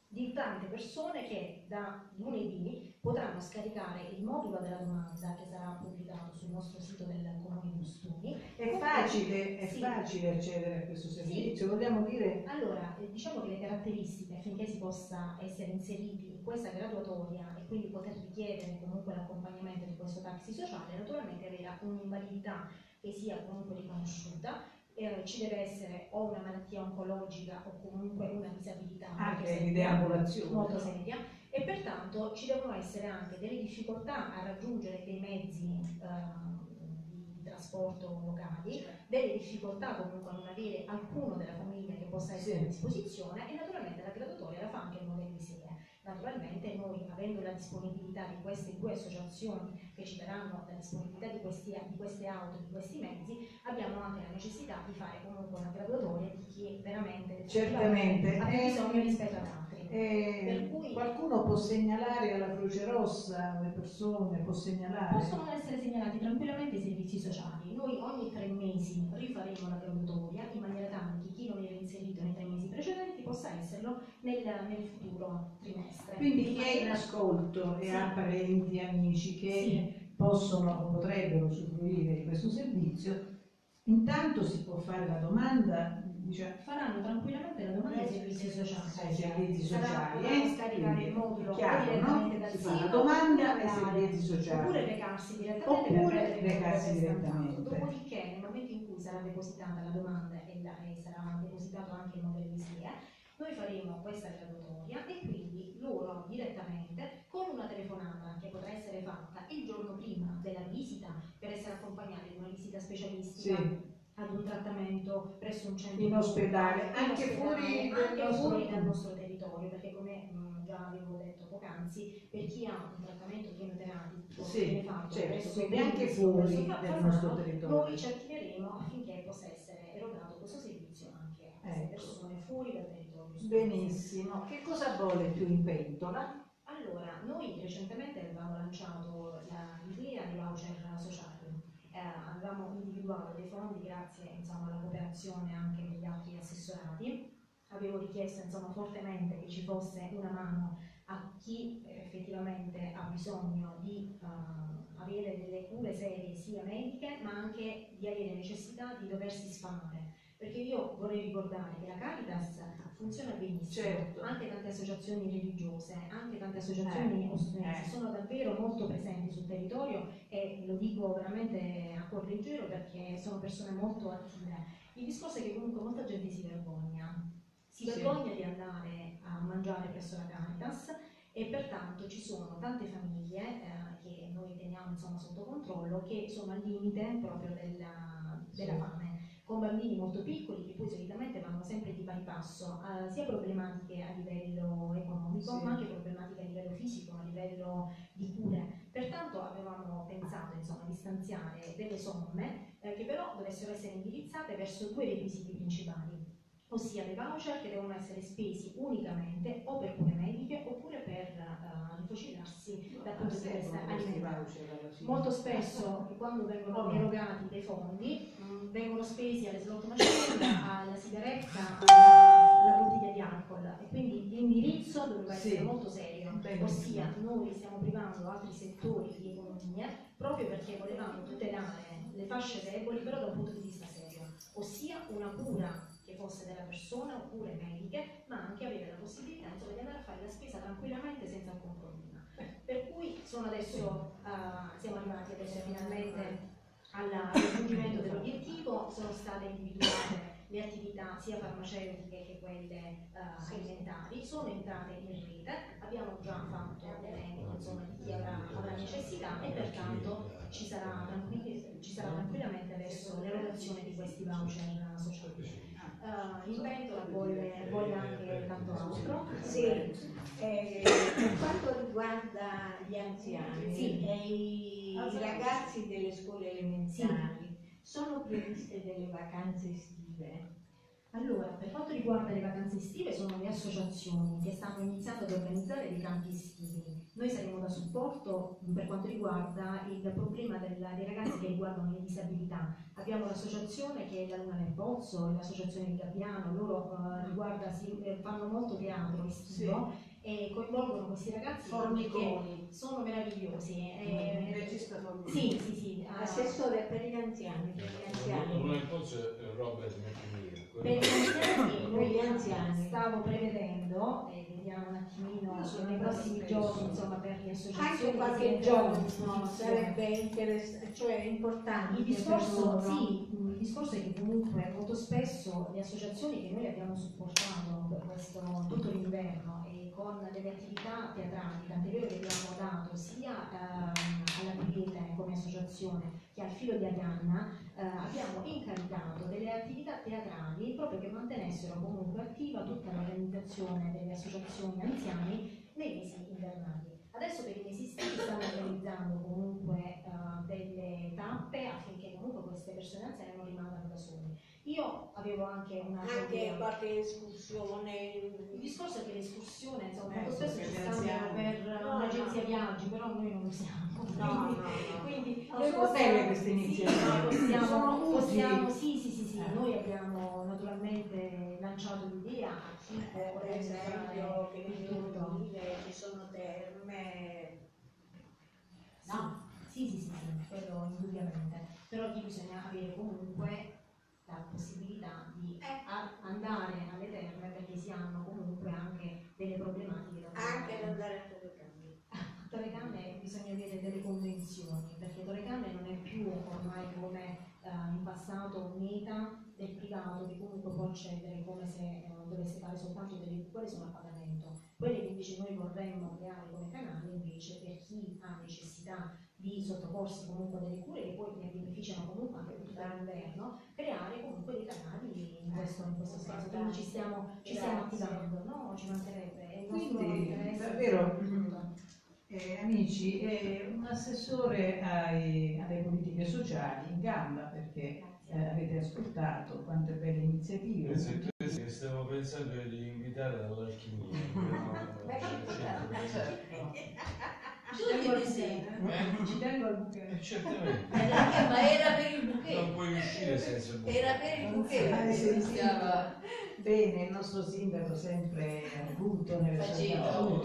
di tante persone che da lunedì potranno scaricare il modulo della domanda che sarà pubblicato sul nostro sito del Comune di Ostuni. È facile, è Sì. facile accedere a questo servizio, vogliamo dire Allora, eh, diciamo che le caratteristiche affinché si possa essere inseriti in questa graduatoria e quindi poter richiedere comunque l'accompagnamento di questo taxi sociale, naturalmente avere un'invalidità che sia comunque riconosciuta, eh, ci deve essere o una malattia oncologica o comunque una disabilità molto anche di seria, deambulazione. molto seria e pertanto ci devono essere anche delle difficoltà a raggiungere dei mezzi ehm, di trasporto locali, delle difficoltà comunque a non avere alcuno della famiglia che possa essere Sì. a disposizione e naturalmente la graduatoria la fa anche il modello di serie. Naturalmente noi avendo la disponibilità di queste due associazioni che ci daranno la disponibilità di, questi, di queste auto, di questi mezzi, abbiamo anche la necessità di fare comunque una graduatoria di chi veramente Certamente. ha più Eh, bisogno rispetto ad altri. Eh, Per cui- qualcuno può segnalare alla Croce Rossa, le persone, può segnalare. Possono essere segnalati tranquillamente i servizi sociali. Noi ogni tre mesi rifaremo la graduatoria in maniera tale che chi non era inserito nei tre precedenti possa esserlo nel, nel futuro trimestre. Quindi chi è in ascolto e Sì. ha parenti, amici che Sì. possono o potrebbero usufruire di questo servizio, intanto si può fare la domanda, dice, faranno tranquillamente la domanda ai servizi sociali. ai servizi sociali, eh? scaricare il modulo chiaro, no? dal Si sito, fa la domanda ai servizi sociali. Oppure recarsi direttamente Oppure recarsi direttamente. Dopodiché, nel momento in cui sarà depositata la domanda e, la- e sarà depositato anche il modello ISIE, noi faremo questa graduatoria e quindi loro direttamente con una telefonata che potrà essere fatta il giorno prima della visita per essere accompagnati di una visita specialistica Sì. ad un trattamento presso un centro In ospedale, in anche fuori anche nostro- fuori dal nostro territorio, perché come mh, già avevo detto poc'anzi, per chi ha un trattamento chemioterapico Sì, viene fatto certo, presso quindi anche fuori del Fasano, nostro territorio. Noi ci attiveremo affinché possa essere erogato questo servizio anche a queste Ecco. persone fuori dal territorio. Benissimo, che cosa vuole più in pentola? Allora, noi recentemente avevamo lanciato la- l'idea di voucher sociali, Eh, avevamo individuato dei fondi grazie insomma, alla cooperazione anche degli altri assessorati, avevo richiesto insomma, fortemente che ci fosse una mano a chi eh, effettivamente ha bisogno di eh, avere delle cure serie sia mediche ma anche di avere necessità di doversi sfamare. Perché io vorrei ricordare che la Caritas funziona benissimo, Certo. anche tante associazioni religiose, anche tante associazioni Eh, ostruensi eh. sono davvero molto presenti sul territorio e lo dico veramente a cuor leggero perché sono persone molto attive. Il discorso è che comunque molta gente si vergogna, si Sì. vergogna di andare a mangiare presso la Caritas e pertanto ci sono tante famiglie eh, che noi teniamo insomma, sotto controllo che sono al limite proprio della, della fame con bambini molto piccoli che poi solitamente vanno sempre di pari passo, eh, sia problematiche a livello economico Sì. ma anche problematiche a livello fisico, a livello di cure. Pertanto avevamo pensato insomma, di stanziare delle somme eh, che però dovessero essere indirizzate verso due requisiti principali, ossia dei voucher che devono essere spesi unicamente o per cure mediche oppure per eh, rifocillarsi dal punto di vista alimentare. Molto spesso quando vengono no. erogati dei fondi mh, vengono spesi alle slot machine, alla sigaretta, alla, bottiglia di alcol e quindi l'indirizzo Sì. essere molto serio, Benissimo. ossia noi stiamo privando altri settori di economia proprio perché volevamo tutelare le fasce deboli però da un punto di vista serio, ossia una cura fosse della persona o cure mediche, ma anche avere la possibilità insomma, di andare a fare la spesa tranquillamente senza alcun problema. Per cui sono adesso, eh, siamo arrivati adesso finalmente al raggiungimento dell'obiettivo, sono state individuate le attività sia farmaceutiche che quelle eh, alimentari, sono entrate in rete, abbiamo già fatto l'elenco di chi avrà, avrà necessità e pertanto ci sarà, ci sarà tranquillamente adesso l'erogazione di questi voucher sociali. Eh, in pentola vuole, vuole anche tanto altro. Sì, eh, per quanto riguarda gli anziani Sì. e i, i ragazzi delle scuole elementari, sono previste delle vacanze estive? Allora, per quanto riguarda le vacanze estive, sono le associazioni che stanno iniziando ad organizzare dei campi estivi. Noi saremo da supporto per quanto riguarda il problema della- dei ragazzi che riguardano le disabilità. Abbiamo l'associazione che è la Luna nel Pozzo, l'associazione di Gabbiano, loro eh, riguarda- si- eh, fanno molto teatro estivo e coinvolgono questi ragazzi Formiconi. che sono meravigliosi. Il eh, regista Formiconi. sì, sì, sì. eh, Assessore per gli anziani, per gli anziani. Uno in pozzo è Robert McNeil. Per gli anziani, Per noi gli anziani. stavo prevedendo, e vediamo un attimino nei prossimi giorni, insomma, per le associazioni qualche giorno sarebbe interessante, cioè importante. Il discorso, sì, il discorso è che comunque molto spesso le associazioni che noi abbiamo supportato per questo, tutto l'inverno e con delle attività teatrali, tant'è vero che abbiamo dato sia ehm, alla Quiete come associazione che al filo di Arianna eh, abbiamo incaricato delle attività teatrali proprio che mantenessero comunque attiva tutta l'organizzazione delle associazioni anziani nei mesi invernali. Adesso per i mesi stessi stiamo realizzando comunque eh, delle tappe affinché comunque queste persone anziane avevo anche una Anche qualche escursione. il discorso è che l'escursione, insomma, Eh, molto spesso ci anziani. per No, un'agenzia no. viaggi, però noi non lo siamo. No, no, Quindi, no. quindi No, sono possiamo- belle queste iniziative. Sì, possiamo, possiamo- sì, sì, sì, sì, Eh. noi abbiamo naturalmente lanciato l'idea Eh, per esempio, che devo dire, ci sono terme. No, sì, sì, sì, sì, quello indubbiamente. Però lì bisogna avere comunque la possibilità di a- andare alle terme perché si hanno comunque anche delle problematiche da Anche ad andare a Torrecambi. Torrecanne bisogna avere delle convenzioni, perché Torrecanne non è più ormai come eh, in passato meta del privato che comunque può accedere come se eh, dovesse fare soltanto delle quelle sono a pagamento. Quelle che invece noi vorremmo creare come canale invece per chi ha necessità di sottoporsi comunque a delle cure che poi ne beneficiano comunque anche tutto l'inverno, creare comunque dei canali in questo, in questo senso. Quindi ci stiamo, ci stiamo attivando, no? Ci mancherebbe. Quindi, davvero, Eh, amici, è un assessore ai- alle politiche sociali in gamba perché eh, avete ascoltato quante belle iniziative. Che stavo pensando di invitare dall'alchimia. Beh, certo. Ci tengo al sì. buche. Ci tengo al buche. Eh, certamente. Ma era per il bouquet. Non puoi uscire senza buco. Era per il Eh, Si chiama Bene, il nostro sindaco sempre arguto nelle Faceto.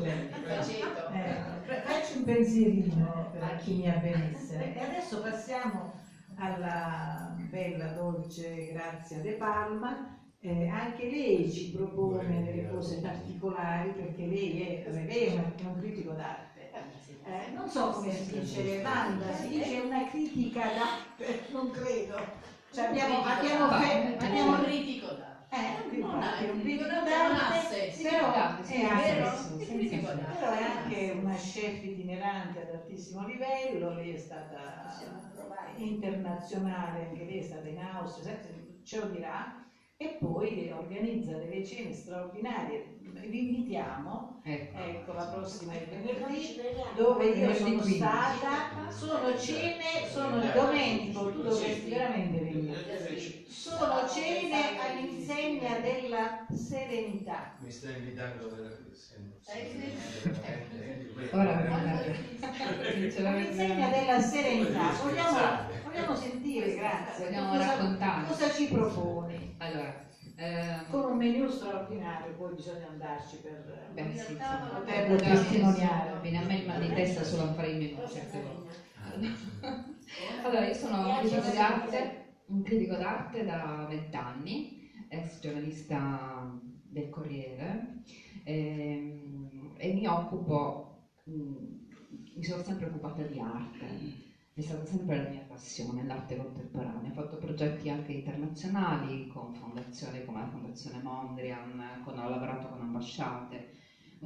Faceto. Eh, facci un pensierino per chi mi ha benessere. E adesso passiamo alla bella dolce Grazia De Palma. Eh, anche lei ci propone delle cose particolari perché lei è, lei è un critico d'arte. Eh, non so come si dice, Wanda, si dice una critica d'arte, non credo. Cioè abbiamo, abbiamo, fe- abbiamo un critico d'arte. eh, Non infatti, un critico senso, però però è anche una chef itinerante ad altissimo livello, lei è stata internazionale, anche lei è stata in Austria, ce lo dirà, e poi organizza delle cene straordinarie. Vi invitiamo, ecco. la prossima è venerdì, dove io sono stata, sono cene, sono Domenico, tu dovresti veramente venire. Sono cene all'insegna della serenità. Mi sta invitando per... Ora All'insegna della serenità. Vogliamo, vogliamo sentire, grazie. Vogliamo cosa, raccontare. cosa ci proponi? Allora, eh, Con un menù straordinario, poi bisogna andarci per beh, sì, sì. poterlo testimoniare. Viene a me il mal di testa solo a fare i menù certe volte. Allora, io sono un critico d'arte, un critico d'arte da vent'anni, ex giornalista del Corriere, ehm, e mi occupo, mh, mi sono sempre occupata di arte, è stata sempre la mia passione, l'arte contemporanea. Ho fatto progetti anche internazionali con fondazioni come la Fondazione Mondrian, con- ho lavorato con ambasciate,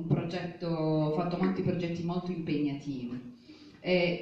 progetto, ho fatto molti progetti molto impegnativi. E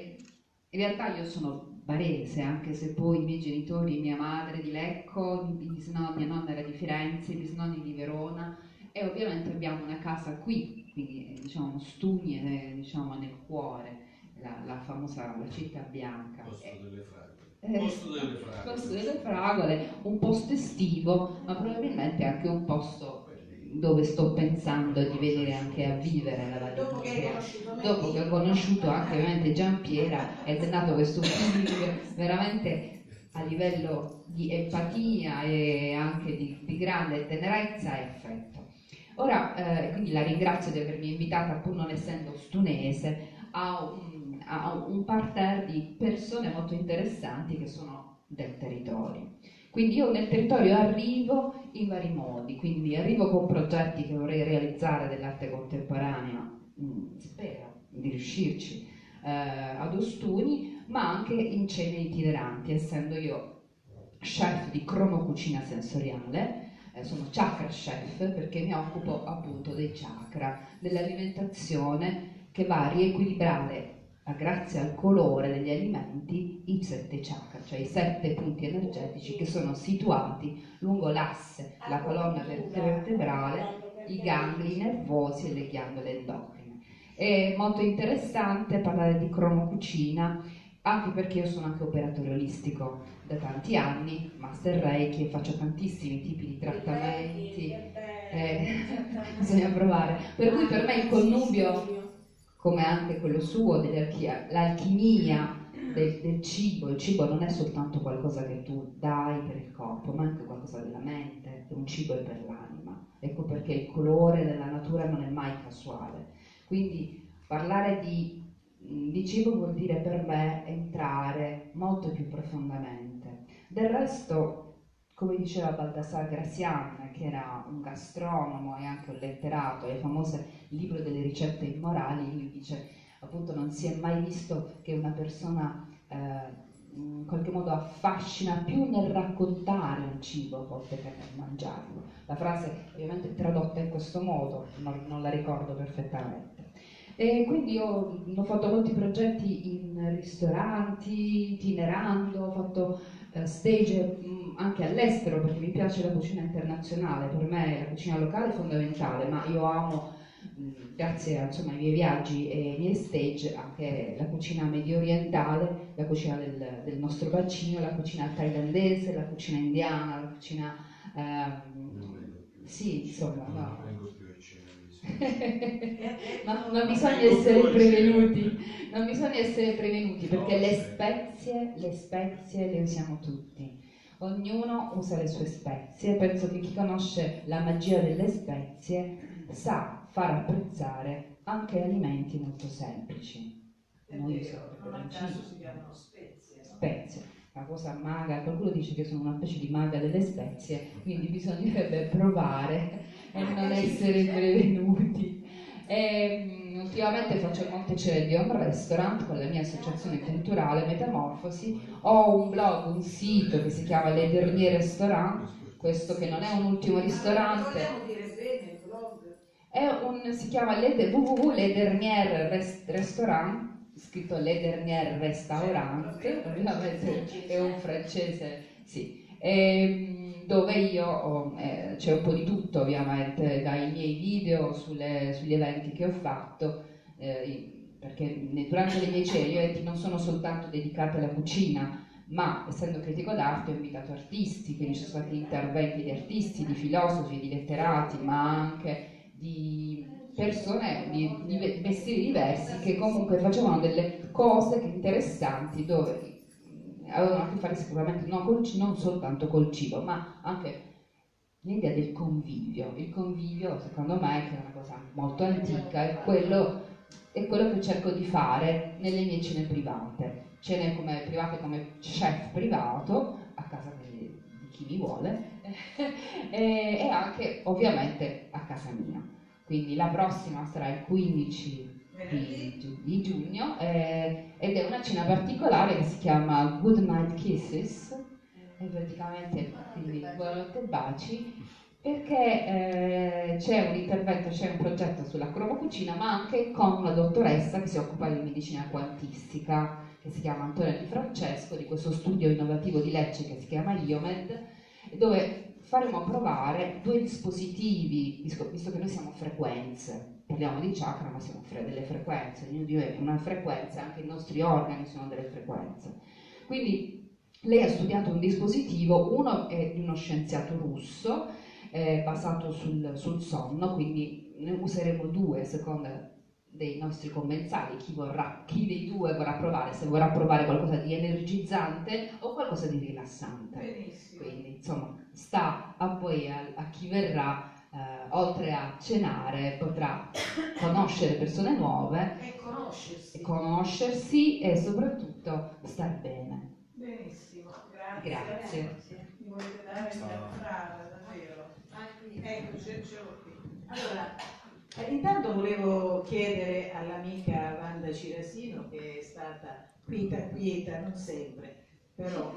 in realtà io sono barese, anche se poi i miei genitori, mia madre di Lecco, mia nonna era di Firenze, i bisnonni di Verona e ovviamente abbiamo una casa qui, quindi eh, diciamo Stugni è diciamo, nel cuore, la, la famosa la città bianca. Posto E- delle fragole. eh, Posto delle fragole. posto delle fragole, un posto estivo, ma probabilmente anche un posto dove sto pensando di venire anche a vivere la me. Dopo che ho conosciuto anche ovviamente Giampiera ed è nato questo feeling veramente a livello di empatia e anche di, di grande tenerezza e affetto. Ora, eh, quindi la ringrazio di avermi invitata, pur non essendo stunese, a un, a un parterre di persone molto interessanti che sono del territorio. Quindi io nel territorio arrivo in vari modi, quindi arrivo con progetti che vorrei realizzare dell'arte contemporanea, mm, spero di riuscirci, eh, ad Ostuni, ma anche in cene itineranti, essendo io chef di cromocucina sensoriale, eh, sono chakra chef perché mi occupo appunto dei chakra, dell'alimentazione che va a riequilibrare grazie al colore degli alimenti i sette chakra, cioè i sette punti energetici che sono situati lungo l'asse, la colonna vertebrale, i gangli nervosi e le ghiandole endocrine. È molto interessante parlare di cromocucina anche perché io sono anche operatore olistico da tanti anni, Master Reiki e faccio tantissimi tipi di trattamenti, eh, bisogna provare. Per cui per me il connubio, come anche quello suo, l'alchimia del, del, cibo, il cibo non è soltanto qualcosa che tu dai per il corpo, ma anche qualcosa della mente, un cibo è per l'anima. Ecco perché il colore della natura non è mai casuale. Quindi parlare di di cibo vuol dire per me entrare molto più profondamente. Del resto, come diceva Baldassare Gracian, che era un gastronomo e anche un letterato, il famoso libro delle ricette immorali, lui dice appunto non si è mai visto che una persona eh, in qualche modo affascina più nel raccontare un cibo volte che nel mangiarlo. La frase ovviamente tradotta in questo modo, non, non la ricordo perfettamente. E quindi io ho fatto molti progetti in ristoranti, itinerando, ho fatto stage mh, anche all'estero perché mi piace la cucina internazionale, per me la cucina locale è fondamentale, ma io amo, mh, grazie insomma, ai miei viaggi e ai miei stage, anche la cucina medio orientale, la cucina del, del nostro bacino, la cucina thailandese, la cucina indiana, la cucina... Ehm, sì, insomma, no Ma non bisogna essere prevenuti, non bisogna essere prevenuti perché le spezie, le spezie le usiamo tutti. Ognuno usa le sue spezie, penso che chi conosce la magia delle spezie sa far apprezzare anche alimenti molto semplici. Non, vero, non a caso si chiamano spezie. No? Spezie una cosa maga, qualcuno dice che sono una specie di maga delle spezie, quindi bisognerebbe provare e non essere prevenuti. E, um, ultimamente faccio molte cene di home restaurant con la mia associazione culturale Metamorfosi, ho un blog, un sito che si chiama Le Dernier Restaurant, questo che non è un ultimo ristorante. È un, si chiama www.ledernier Restaurant scritto Le Dernier Restaurant, ovviamente è un francese, sì, e, ehm, dove io eh, c'è un po' di tutto ovviamente, dai miei video sulle, sugli eventi che ho fatto, eh, perché durante le mie cene non sono soltanto dedicati alla cucina, ma essendo critico d'arte ho invitato artisti, quindi ci sono stati interventi di artisti, di filosofi, di letterati, ma anche di persone di, di vestiti diversi che comunque facevano delle cose interessanti dove avevano a che fare sicuramente non, col, non soltanto col cibo, ma anche l'idea del convivio. Il convivio, secondo me, che è una cosa molto antica, è quello, è quello che cerco di fare nelle mie cene private. Cene come, private come chef privato, a casa di, di chi mi vuole, e, e anche ovviamente a casa mia. Quindi la prossima sarà il 15 di, giugno eh, ed è una cena particolare che si chiama Good Night Kisses. Praticamente quindi buonanotte baci perché eh, c'è un intervento, c'è un progetto sulla cromocucina ma anche con una dottoressa che si occupa di medicina quantistica che si chiama Antonia Di Francesco di questo studio innovativo di Lecce che si chiama IOMED dove faremo provare due dispositivi, visto che noi siamo frequenze, parliamo di chakra ma siamo fre- delle frequenze, ognuno di noi è una frequenza, anche i nostri organi sono delle frequenze. Quindi lei ha studiato un dispositivo, uno è di uno scienziato russo, eh, basato sul, sul sonno, quindi ne useremo due a seconda dei nostri commensali, chi, vorrà, chi dei due vorrà provare, se vorrà provare qualcosa di energizzante o qualcosa di rilassante. Benissimo. Quindi insomma sta a poi a, a chi verrà, eh, oltre a cenare, potrà conoscere persone nuove e conoscersi. e conoscersi e soprattutto star bene. Benissimo, grazie. Grazie. Mi volete dare una frase, davvero? Ecco, ce, ce l'ho qui. Allora, eh, intanto volevo chiedere all'amica Wanda Cirasino, che è stata quieta, quieta, non sempre, però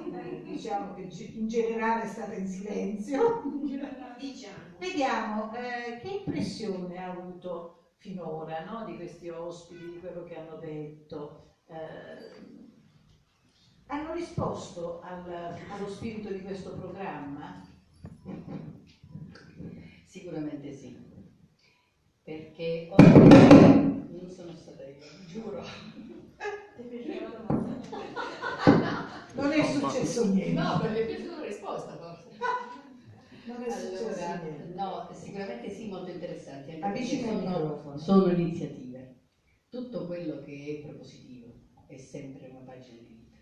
diciamo che in generale è stata in silenzio. Diciamo. Vediamo eh, che impressione ha avuto finora no, di questi ospiti, di quello che hanno detto. Eh, hanno risposto al, allo spirito di questo programma? Sicuramente sì perché oggi non sono stata io, giuro. Ti piaceva la domanda? Non è successo niente. No, perché è piaciuta la risposta forse. Non è successo Allora, niente. no, sicuramente sì, molto interessanti. Avvicina perché il sono, microfono. sono iniziative. Tutto quello che è propositivo è sempre una pagina di vita.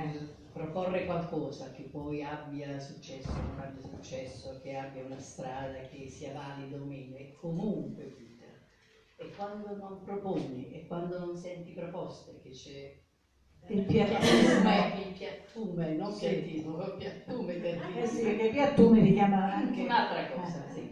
Eh. Proporre qualcosa che poi abbia successo, non abbia successo, che abbia una strada, che sia valido o meno, è comunque vita. E quando non proponi e quando non senti proposte, che c'è Il piattume, il piattume, non Sì. piattino, il piattume dire. Eh sì, perché piattume richiama anche... Un'altra cosa, sì.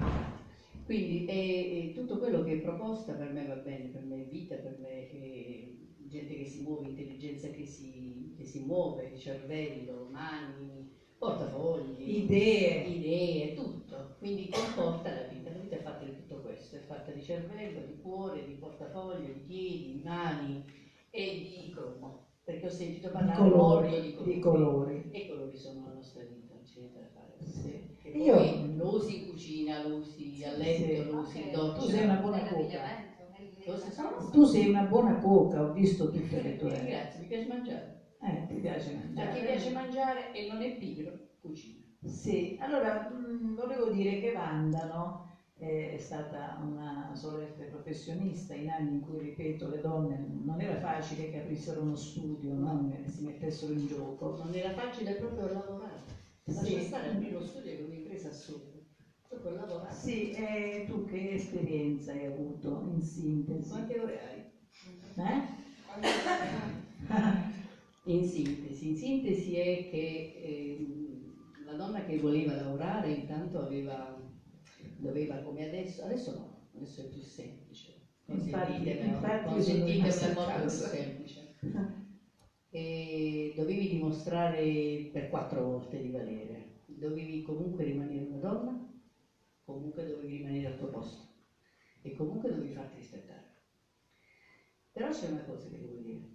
Quindi e- e tutto quello che è proposta per me va bene, per me è vita, per me è gente che si muove, intelligenza che si, che si muove, cervello, mani, portafogli, Idee. idee, tutto. Quindi comporta la vita. La vita è fatta di tutto questo, è fatta di cervello, di cuore, di portafoglio, di piedi, di mani e di cromo. Perché ho sentito Di parlare colori, di colori. di colori. E i colori sono la nostra vita, non c'è niente da fare. Sì. Io- poi lo usi in cucina, lo usi a letto, Sì. lo usi in Tu doccia. sei una buona cuoca. Tu sei una buona cuoca, ho visto tutte le tue... Grazie, mi piace mangiare. Eh, ti piace A mangiare. chi piace mangiare e non è pigro, cucina. Sì, allora mh, volevo dire che Wanda no, è stata una solerte professionista in anni in cui, ripeto, le donne non era facile che aprissero uno studio, no, si mettessero in gioco. Non era facile proprio lavorare. Lascia Sì. stare aprire lo studio è un'impresa assurda. Proprio lavorare. Sì, e tu che esperienza hai avuto in sintesi? Quante ore hai? Eh? In sintesi, in sintesi è che ehm, la donna che voleva lavorare intanto aveva, doveva come adesso, adesso no, adesso è più semplice. Consentitemelo, consentitemelo, è molto più semplice. E dovevi dimostrare per quattro volte di valere, dovevi comunque rimanere una donna, comunque dovevi rimanere al tuo posto e comunque dovevi farti rispettare. Però c'è una cosa che devo dire.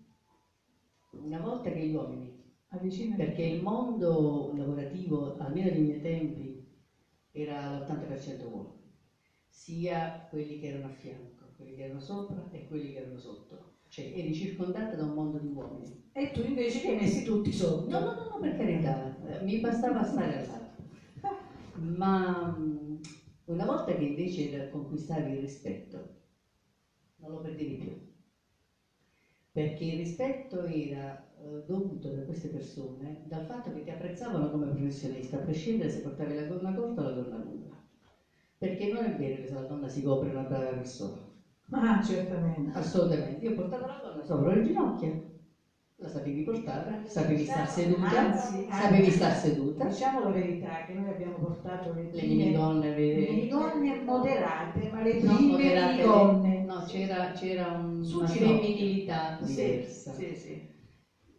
Una volta che gli uomini, perché il mondo lavorativo, almeno nei miei tempi, era l'80% uomo, sia quelli che erano a fianco, quelli che erano sopra e quelli che erano sotto. Cioè eri circondata da un mondo di uomini. E tu invece li hai messi tutti sotto. No, no, no, no, per carità, eh, mi bastava stare al lato. Ma mh, una volta che invece conquistavi il rispetto, non lo perdevi più. Perché il rispetto era eh, dovuto da queste persone dal fatto che ti apprezzavano come professionista, a prescindere se portavi la gonna corta o la gonna lunga. Perché non è vero che se la donna si copre una brava persona. Ah, certamente. Assolutamente. Io ho portato la donna sopra le ginocchia, la sapevi portare, sapevi star seduta, Anzi, sapevi star seduta. Diciamo la verità che noi abbiamo portato le Le prime minigonne, le le, minigonne moderate, ma le no, prime moderate, minigonne. no, c'era, c'era un- una femminilità Sì, diversa. Sì, sì.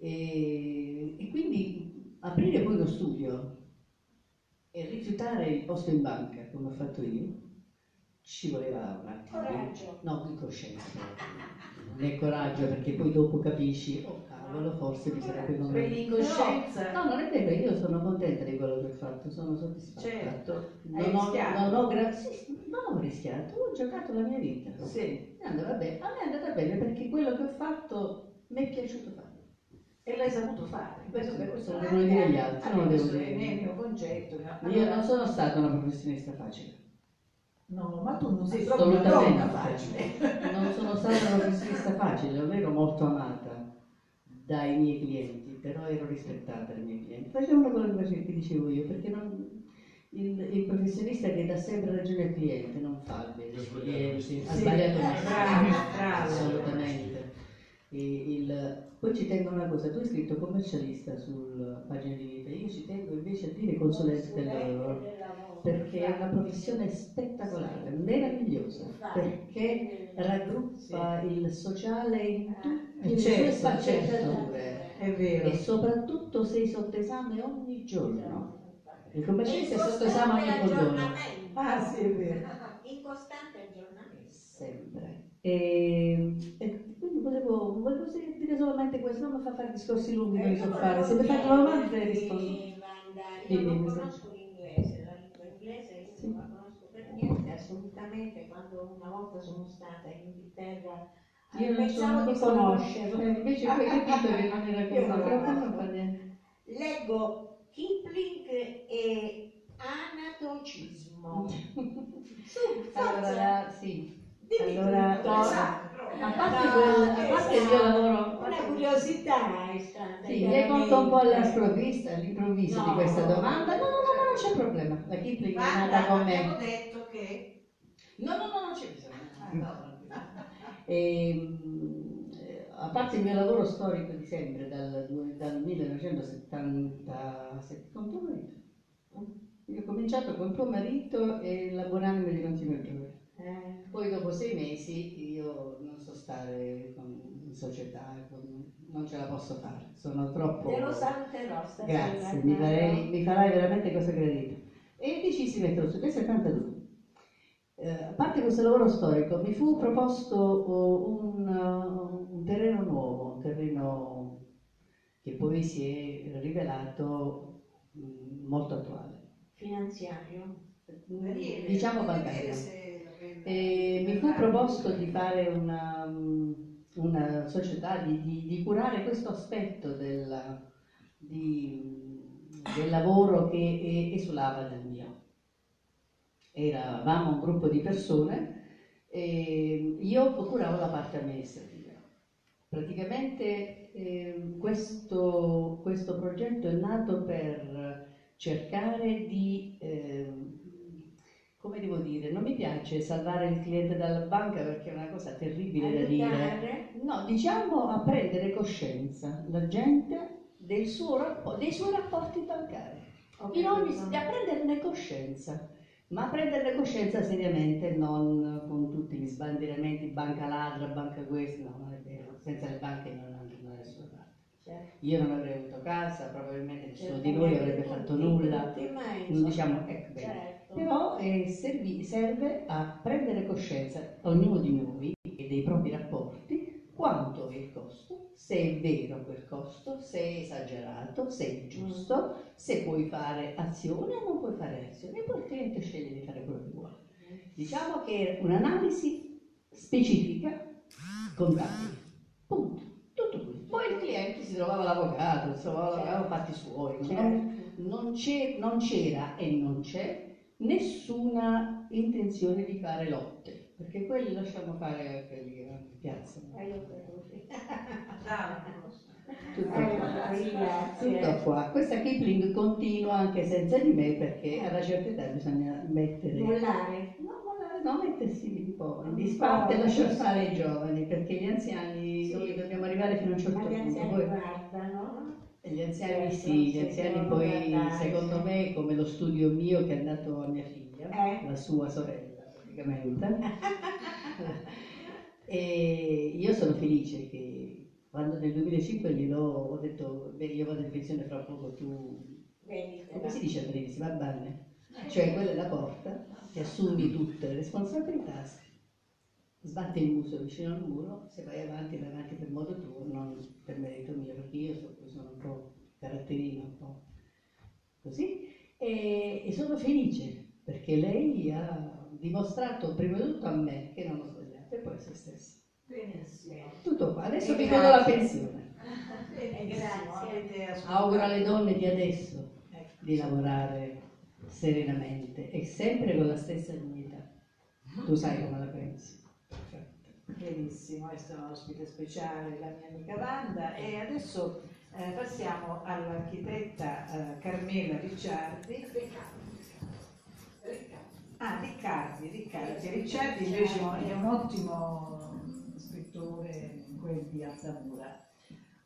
E, e quindi aprire poi lo studio e rifiutare il posto in banca, come ho fatto io, ci voleva un attimo. Coraggio. No, di coscienza. Non è coraggio perché poi dopo capisci, oh cavolo, forse mi sarebbe Per convenuto. l'incoscienza, No, non è vero, io sono contenta di quello che ho fatto, sono soddisfatta. certo, hai Non ho, rischiato. non ho gra- sì, non ho rischiato, ho giocato la mia vita. Sì. È andata bene. A me è andata bene perché quello che ho fatto mi è piaciuto fare. E l'hai saputo fare. Questo, questo lo devono dire gli altri, non devo Questo dire è il io. mio concetto. Io non sono stata una professionista facile. No, ma tu non sei proprio una donna facile. Non sono stata una professionista facile, non ero molto amata dai miei clienti, però ero rispettata dai miei clienti. Facevano quello che face- che dicevo io, perché non- il, il professionista che dà sempre ragione al cliente non fa il bene ha Sì, sbagliato eh, il bravo, bravo. assolutamente. E il- poi ci tengo una cosa, tu hai scritto commercialista sulla pagina di vita, io ci tengo invece a dire consulente del lavoro perché è una professione spettacolare, meravigliosa, perché raggruppa il sociale in tutte le sue Certo, sfaccettature È vero. e soprattutto sei sotto esame ogni giorno. Il commercialista è sotto esame ogni giorno, Ah, sì, è vero. In costante aggiornamento. sempre. E, e volevo, volevo dire solamente questo, non mi fa fare discorsi lunghi che mi so fare, se mi fate una domanda rispondo. Wanda, io non conosco l'inglese, la lingua inglese io Sì. non la conosco per niente, assolutamente. Quando una volta sono stata in Inghilterra eh, Io non pensavo sono di cosa- conoscerlo. eh, invece poi ho capito che non era niente. leggo Kipling e anatocismo. Su. Allora, sì. Dimmi Allora, esatto. A parte, quel- a parte il mio lavoro, Una curiosità è stata. Sì, mi hai colto un po' all'improvviso, all'improvviso di No. questa domanda. No, no, no, no, non c'è problema. La Kipling è nata con me. detto che No, no, no, non c'è bisogno. Ehm, eh, a parte il mio lavoro storico di sempre, dal, dal 1977, con tuo marito. Io ho cominciato con tuo marito e l'abbonarmi di continuatore. Eh, Poi dopo sei mesi io stare con- in società, con- non ce la posso fare, sono troppo... te lo saluterò stasera. Grazie, mi, farei- mi farai veramente cosa gradita. E decisi di metterlo su, nel 72. Eh, a parte questo lavoro storico, mi fu proposto oh, un, uh, un terreno nuovo, un terreno che poi si è rivelato mm, molto attuale. Finanziario. Daniele, Diciamo bancario. E mi fu proposto di fare una, una società, di, di- di curare questo aspetto della- di- del lavoro che esulava dal mio. Eravamo un gruppo di persone e io curavo la parte amministrativa. Praticamente eh, questo, questo progetto è nato per cercare di ehm, come devo dire, non mi piace salvare il cliente dalla banca perché è una cosa terribile da dire. Aiutare. No, diciamo a prendere coscienza la gente del suo rappo- dei suoi rapporti bancari. In ogni, a prenderne coscienza, ma a prenderne coscienza seriamente, non con tutti gli sbandieramenti, banca ladra, banca questa, no, non è vero, senza le banche non andremo da nessuna parte. Certo. Io non avrei avuto casa, probabilmente nessuno di Certamente noi avrebbe fatto nulla, tutti, ma non diciamo, ecco bene. Però eh, servi- serve a prendere coscienza, ognuno di noi e dei propri rapporti, quanto è il costo, se è vero quel costo, se è esagerato, se è giusto, se puoi fare azioni o non puoi fare azioni. E poi il cliente sceglie di fare quello che vuole. Diciamo che è un'analisi specifica contabile. Punto. Tutto qui. Poi il cliente si trovava l'avvocato, si trovava l'avvocato fatti suoi. non- Certo. non, c'è- non c'era e non c'è nessuna intenzione di fare lotte, perché quelli lasciamo fare a quelli che in piazza. Eh. Tutto Eh, qua. Tutto qua. Questa Kipling continua anche senza di me perché una certa età bisogna mettere... Mollare. No, mollare, no, mettersi un po' in disparte lasciare stare i giovani, perché gli anziani Sì. noi dobbiamo arrivare fino a un certo Ma gli punto. anziani Poi- guardano. Gli anziani Certo, sì, gli anziani poi secondo me come lo studio mio che è andato a mia figlia, Eh. la sua sorella praticamente. e io sono felice che quando nel 2005 glielo ho detto, beh io vado in pensione fra poco, tu Vedi, come si dice a Brindisi, va bene? Cioè quella è la porta, ti assumi tutte le responsabilità, sbatti il muso vicino al muro, se vai avanti vai avanti per modo tuo, non per merito mio, perché io so- sono un po' caratterino, un po' così, e, e sono felice perché lei ha dimostrato prima di tutto a me che non ho sbagliato e poi a se stessa. Benissimo. Tutto qua, adesso vi do la grazie. pensione. Ascoltato. Auguro alle donne di adesso di lavorare serenamente e sempre con la stessa dignità. Tu sai come la pensi. Benissimo, questa è un'ospite speciale, la mia amica Wanda. E adesso eh, passiamo all'architetta eh, Carmela Ricciardi. Ah, Riccardi, Riccardi. Ricciardi invece è un ottimo scrittore, quel di Altamura.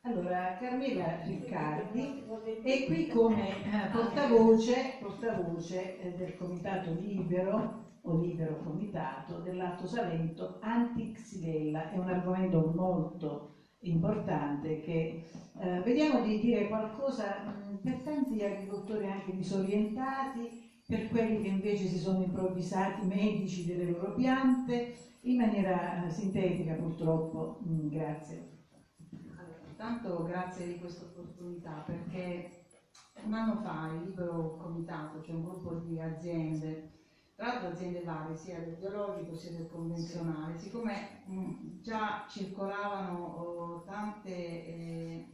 Allora, Carmela Riccardi è qui come eh, portavoce, portavoce eh, del Comitato Libero o Libero Comitato dell'Alto Salento anti-xylella. È un argomento molto importante che eh, vediamo di dire qualcosa mh, per tanti agricoltori anche disorientati, per quelli che invece si sono improvvisati medici delle loro piante, in maniera eh, sintetica purtroppo. Mm, grazie. Allora, intanto grazie di questa opportunità perché un anno fa il Libero Comitato, cioè un gruppo di aziende, tra l'altro aziende varie, sia del biologico sia del convenzionale, siccome mh, già circolavano oh, tante, eh,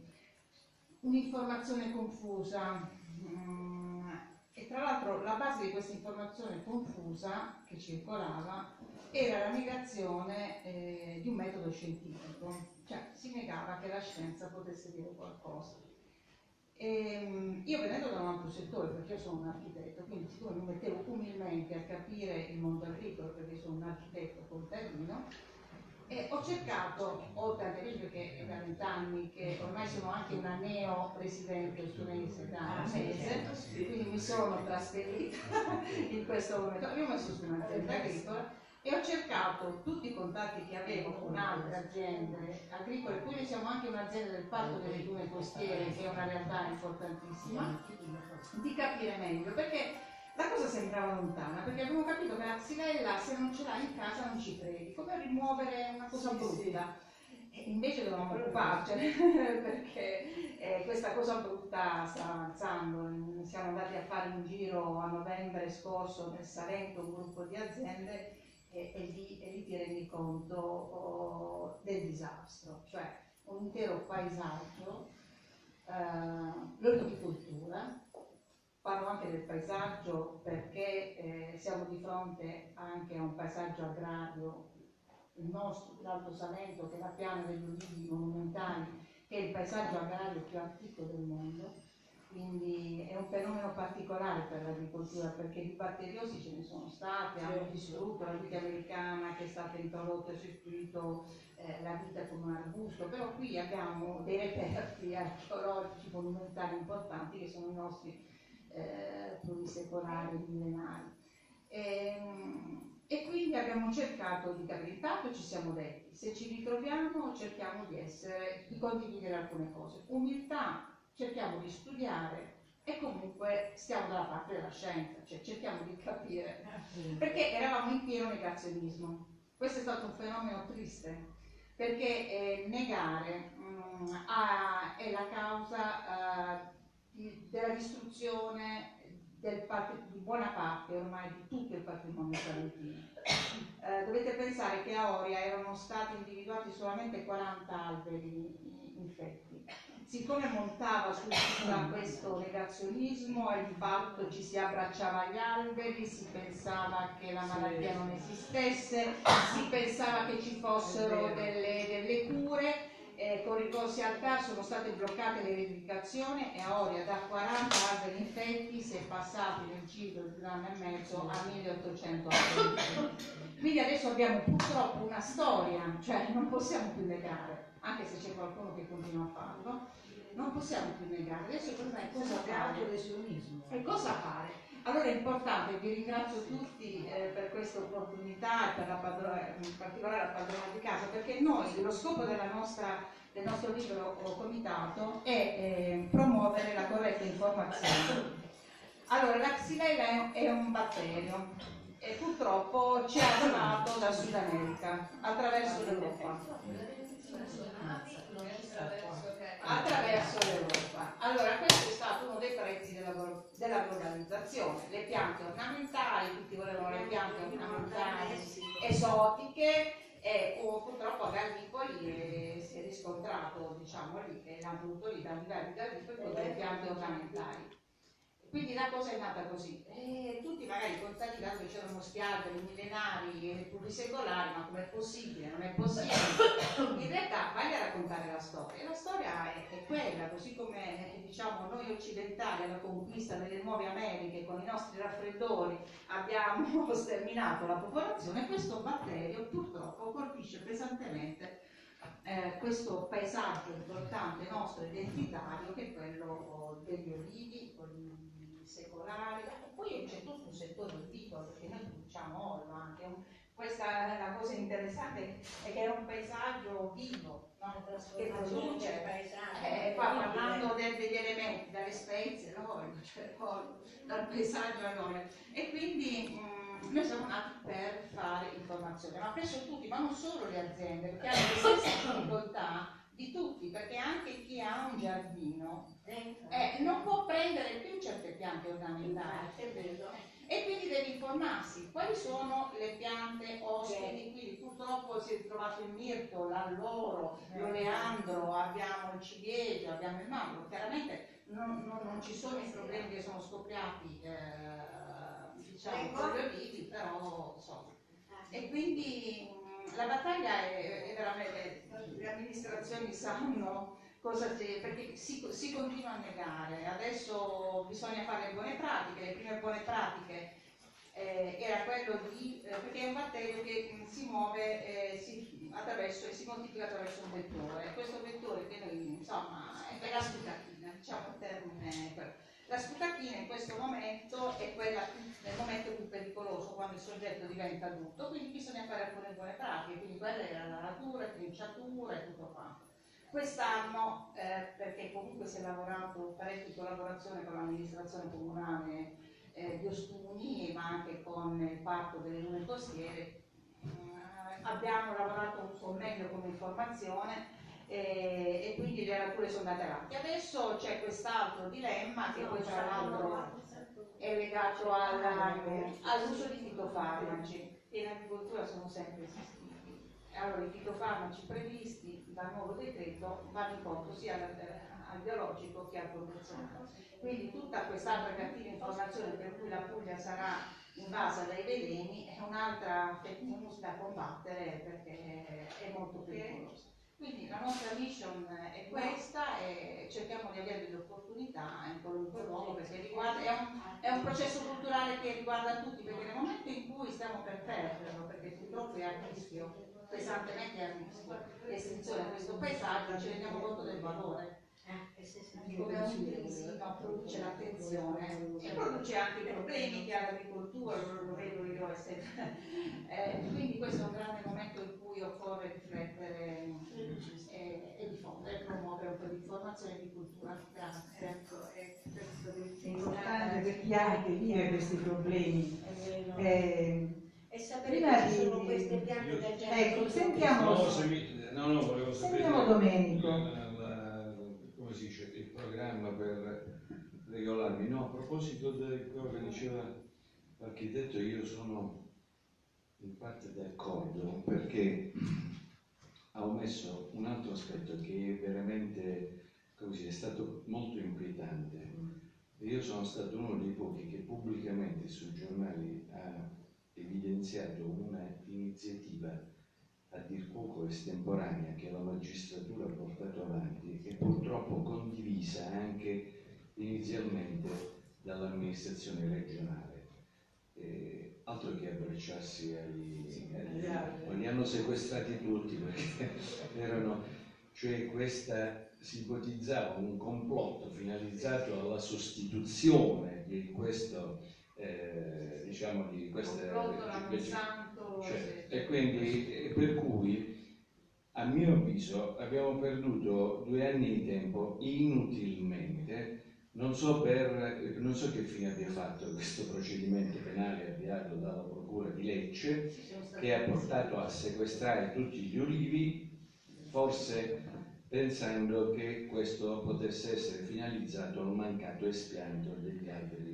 un un'informazione confusa. Mm, e tra l'altro la base di questa informazione confusa che circolava era la negazione eh, di un metodo scientifico, cioè si negava che la scienza potesse dire qualcosa. E, ehm, io venendo da un altro settore, perché io sono un architetto, quindi siccome mi mettevo umilmente a capire il mondo agricolo, perché sono un architetto contadino, e ho cercato, oltre a dire che è da vent'anni che ormai sono anche una neo residente studentese da un ah, mese, quindi mi sono trasferita in questo momento, io ho messo su un'azienda agricola e ho cercato tutti i contatti che avevo con altre aziende agricole, quindi siamo anche un'azienda del Parco delle Dune Costiere, che è una realtà importantissima, di capire meglio, perché la cosa sembrava lontana, perché abbiamo capito che la xylella se non ce l'hai in casa non ci credi, come rimuovere una cosa brutta. E invece dovevamo occuparcene perché eh, questa cosa brutta sta avanzando. Siamo andati a fare un giro a novembre scorso nel Salento, un gruppo di aziende e, e, lì, e lì, ti rendi conto oh, del disastro, cioè un intero paesaggio, eh, l'orticoltura, parlo anche del paesaggio perché eh, siamo di fronte anche a un paesaggio agrario, il nostro, l'Alto Salento, che è la piana degli ulivi monumentali, che è il paesaggio agrario più antico del mondo, quindi è un fenomeno particolare per l'agricoltura perché di batteriosi ce ne sono state, hanno distrutto la vita americana che è stata introdotta e sostituito eh, la vita con un arbusto, però qui abbiamo dei reperti archeologici monumentali importanti che sono i nostri eh, plurisecolari millenari. E, ehm, e quindi abbiamo cercato di capire, intanto ci siamo detti, se ci ritroviamo cerchiamo di essere, di condividere alcune cose. Umiltà cerchiamo di studiare e comunque stiamo dalla parte della scienza, cioè cerchiamo di capire, perché eravamo in pieno negazionismo. Questo è stato un fenomeno triste, perché eh, negare mh, mm, ha, è la causa uh, di, della distruzione del di buona parte ormai di tutto il patrimonio salentino. Eh, dovete pensare che a Oria erano stati individuati solamente 40 alberi infetti siccome montava su questo negazionismo e di fatto ci si abbracciava agli alberi, si pensava che la malattia non esistesse, si pensava che ci fossero delle, delle cure, eh, con ricorsi al TAR sono state bloccate le verificazioni e a Oria da 40 alberi infetti si è passati nel giro di un anno e mezzo a 1800 alberi. Quindi adesso abbiamo purtroppo una storia, cioè non possiamo più negare, anche se c'è qualcuno che continua a farlo, non possiamo più negare. Adesso il problema è cosa fare. E cosa fare? Allora è importante, vi ringrazio tutti eh, per questa opportunità e per la padrona, in particolare la padrona di casa, perché noi, lo scopo nostra, del nostro libro comitato è eh, promuovere la corretta informazione. Allora, la xylella è un batterio e purtroppo ci è arrivato da Sud America attraverso l'Europa attraverso l'Europa. Allora questo è stato uno dei prezzi della, della globalizzazione. Le piante ornamentali, tutti volevano le piante ornamentali esotiche e oh, purtroppo a Gallipoli eh, si è riscontrato, diciamo lì, che l'hanno voluto lì da livelli Gallipoli con le piante ornamentali. Quindi la cosa è nata così. E tutti magari contati tanto c'erano spiagge millenari, plurisecolari, ma com'è possibile? Non è possibile. In realtà vai a raccontare la storia. La storia è, è quella, così come diciamo noi occidentali alla conquista delle nuove Americhe con i nostri raffreddori abbiamo sterminato la popolazione, questo batterio purtroppo colpisce pesantemente eh, questo paesaggio importante nostro identitario che è quello degli olivi, secolare, poi c'è tutto un settore olivicolo perché noi produciamo olio anche, un, questa la cosa interessante è che è un paesaggio vivo, no? che produce, eh, qua parlando del, degli elementi, dalle spezie, l'olio, cioè l'olio, dal paesaggio all'olio e quindi mh, mm, noi siamo nati per fare informazione, ma presso tutti, ma non solo le aziende, perché hanno le stesse difficoltà di tutti, perché anche chi ha un giardino eh, non può prendere più certe piante ornamentali. E quindi devi informarsi quali sono le piante ospiti, quindi purtroppo si è trovato il mirto, l'alloro, l'oleandro, abbiamo il ciliegio, abbiamo il mandorlo, chiaramente non, non, non, ci sono i problemi che sono scoppiati eh, diciamo con gli olivi, però insomma. E quindi mh, la battaglia è, è veramente, le amministrazioni sanno cosa c'è, perché si, si, continua a negare, adesso bisogna fare le buone pratiche, le prime buone pratiche eh, era quello di, eh, perché è un batterio che mh, si muove eh, si, attraverso, e si moltiplica attraverso un vettore, questo vettore che noi insomma è la sputacchina, diciamo il termine la sputacchina in questo momento è quella nel momento più pericoloso, quando il soggetto diventa adulto, quindi bisogna fare alcune buone pratiche, quindi quella era la natura, trinciatura e tutto quanto. Quest'anno, eh, perché comunque si è lavorato parecchio in collaborazione con l'amministrazione comunale eh, di Ostuni, ma anche con il parco delle lune costiere, eh, abbiamo lavorato un po' meglio come informazione eh, e quindi le nature sono andate avanti. Adesso c'è quest'altro dilemma che poi tra l'altro è legato all'uso di fitofarmaci che in agricoltura sono sempre esistiti. Allora i fitofarmaci previsti dal nuovo decreto vanno incontro sia al, al biologico che al convenzionale. Quindi tutta quest'altra cattiva informazione per cui la Puglia sarà invasa dai veleni è un'altra fake da combattere perché è molto pericolosa. Quindi la nostra mission è questa e cerchiamo di avere delle opportunità in qualunque luogo perché riguarda, è, un, è, un, processo culturale che riguarda tutti perché nel momento in cui stiamo per perderlo, perché purtroppo è a rischio, pesantemente a rischio l'estinzione di questo paesaggio, ci rendiamo conto del valore. Eh, come ogni crisi no, produce l'attenzione e produce anche i problemi che ha l'agricoltura, lo vedo io eh, quindi questo è un grande momento in cui occorre riflettere e, e diffondere, promuovere un po' di informazione e di cultura. Grazie. Ecco, è importante per chi ha che vive questi problemi. Eh, e sapere che ci sono queste piante del genere. Ecco, sentiamo, no, se mi, no, no, volevo sapere, sentiamo Domenico. La, la, come si dice, il programma per regolarmi. No, a proposito di quello che diceva l'architetto, io sono in parte d'accordo perché ha omesso un altro aspetto che è veramente così, è stato molto inquietante. Io sono stato uno dei pochi che pubblicamente sui giornali ha evidenziato un'iniziativa a dir poco estemporanea che la magistratura ha portato avanti e purtroppo condivisa anche inizialmente dall'amministrazione regionale. Eh, altro che abbracciarsi agli, agli, li hanno sequestrati tutti perché erano, cioè questa si ipotizzava un complotto finalizzato alla sostituzione di questo eh, diciamo di queste cioè, e quindi per cui a mio avviso abbiamo perduto due anni di tempo inutilmente. Non so, per, non so che fine abbia fatto questo procedimento penale avviato dalla procura di Lecce che ha portato a sequestrare tutti gli olivi forse pensando che questo potesse essere finalizzato al mancato espianto degli alberi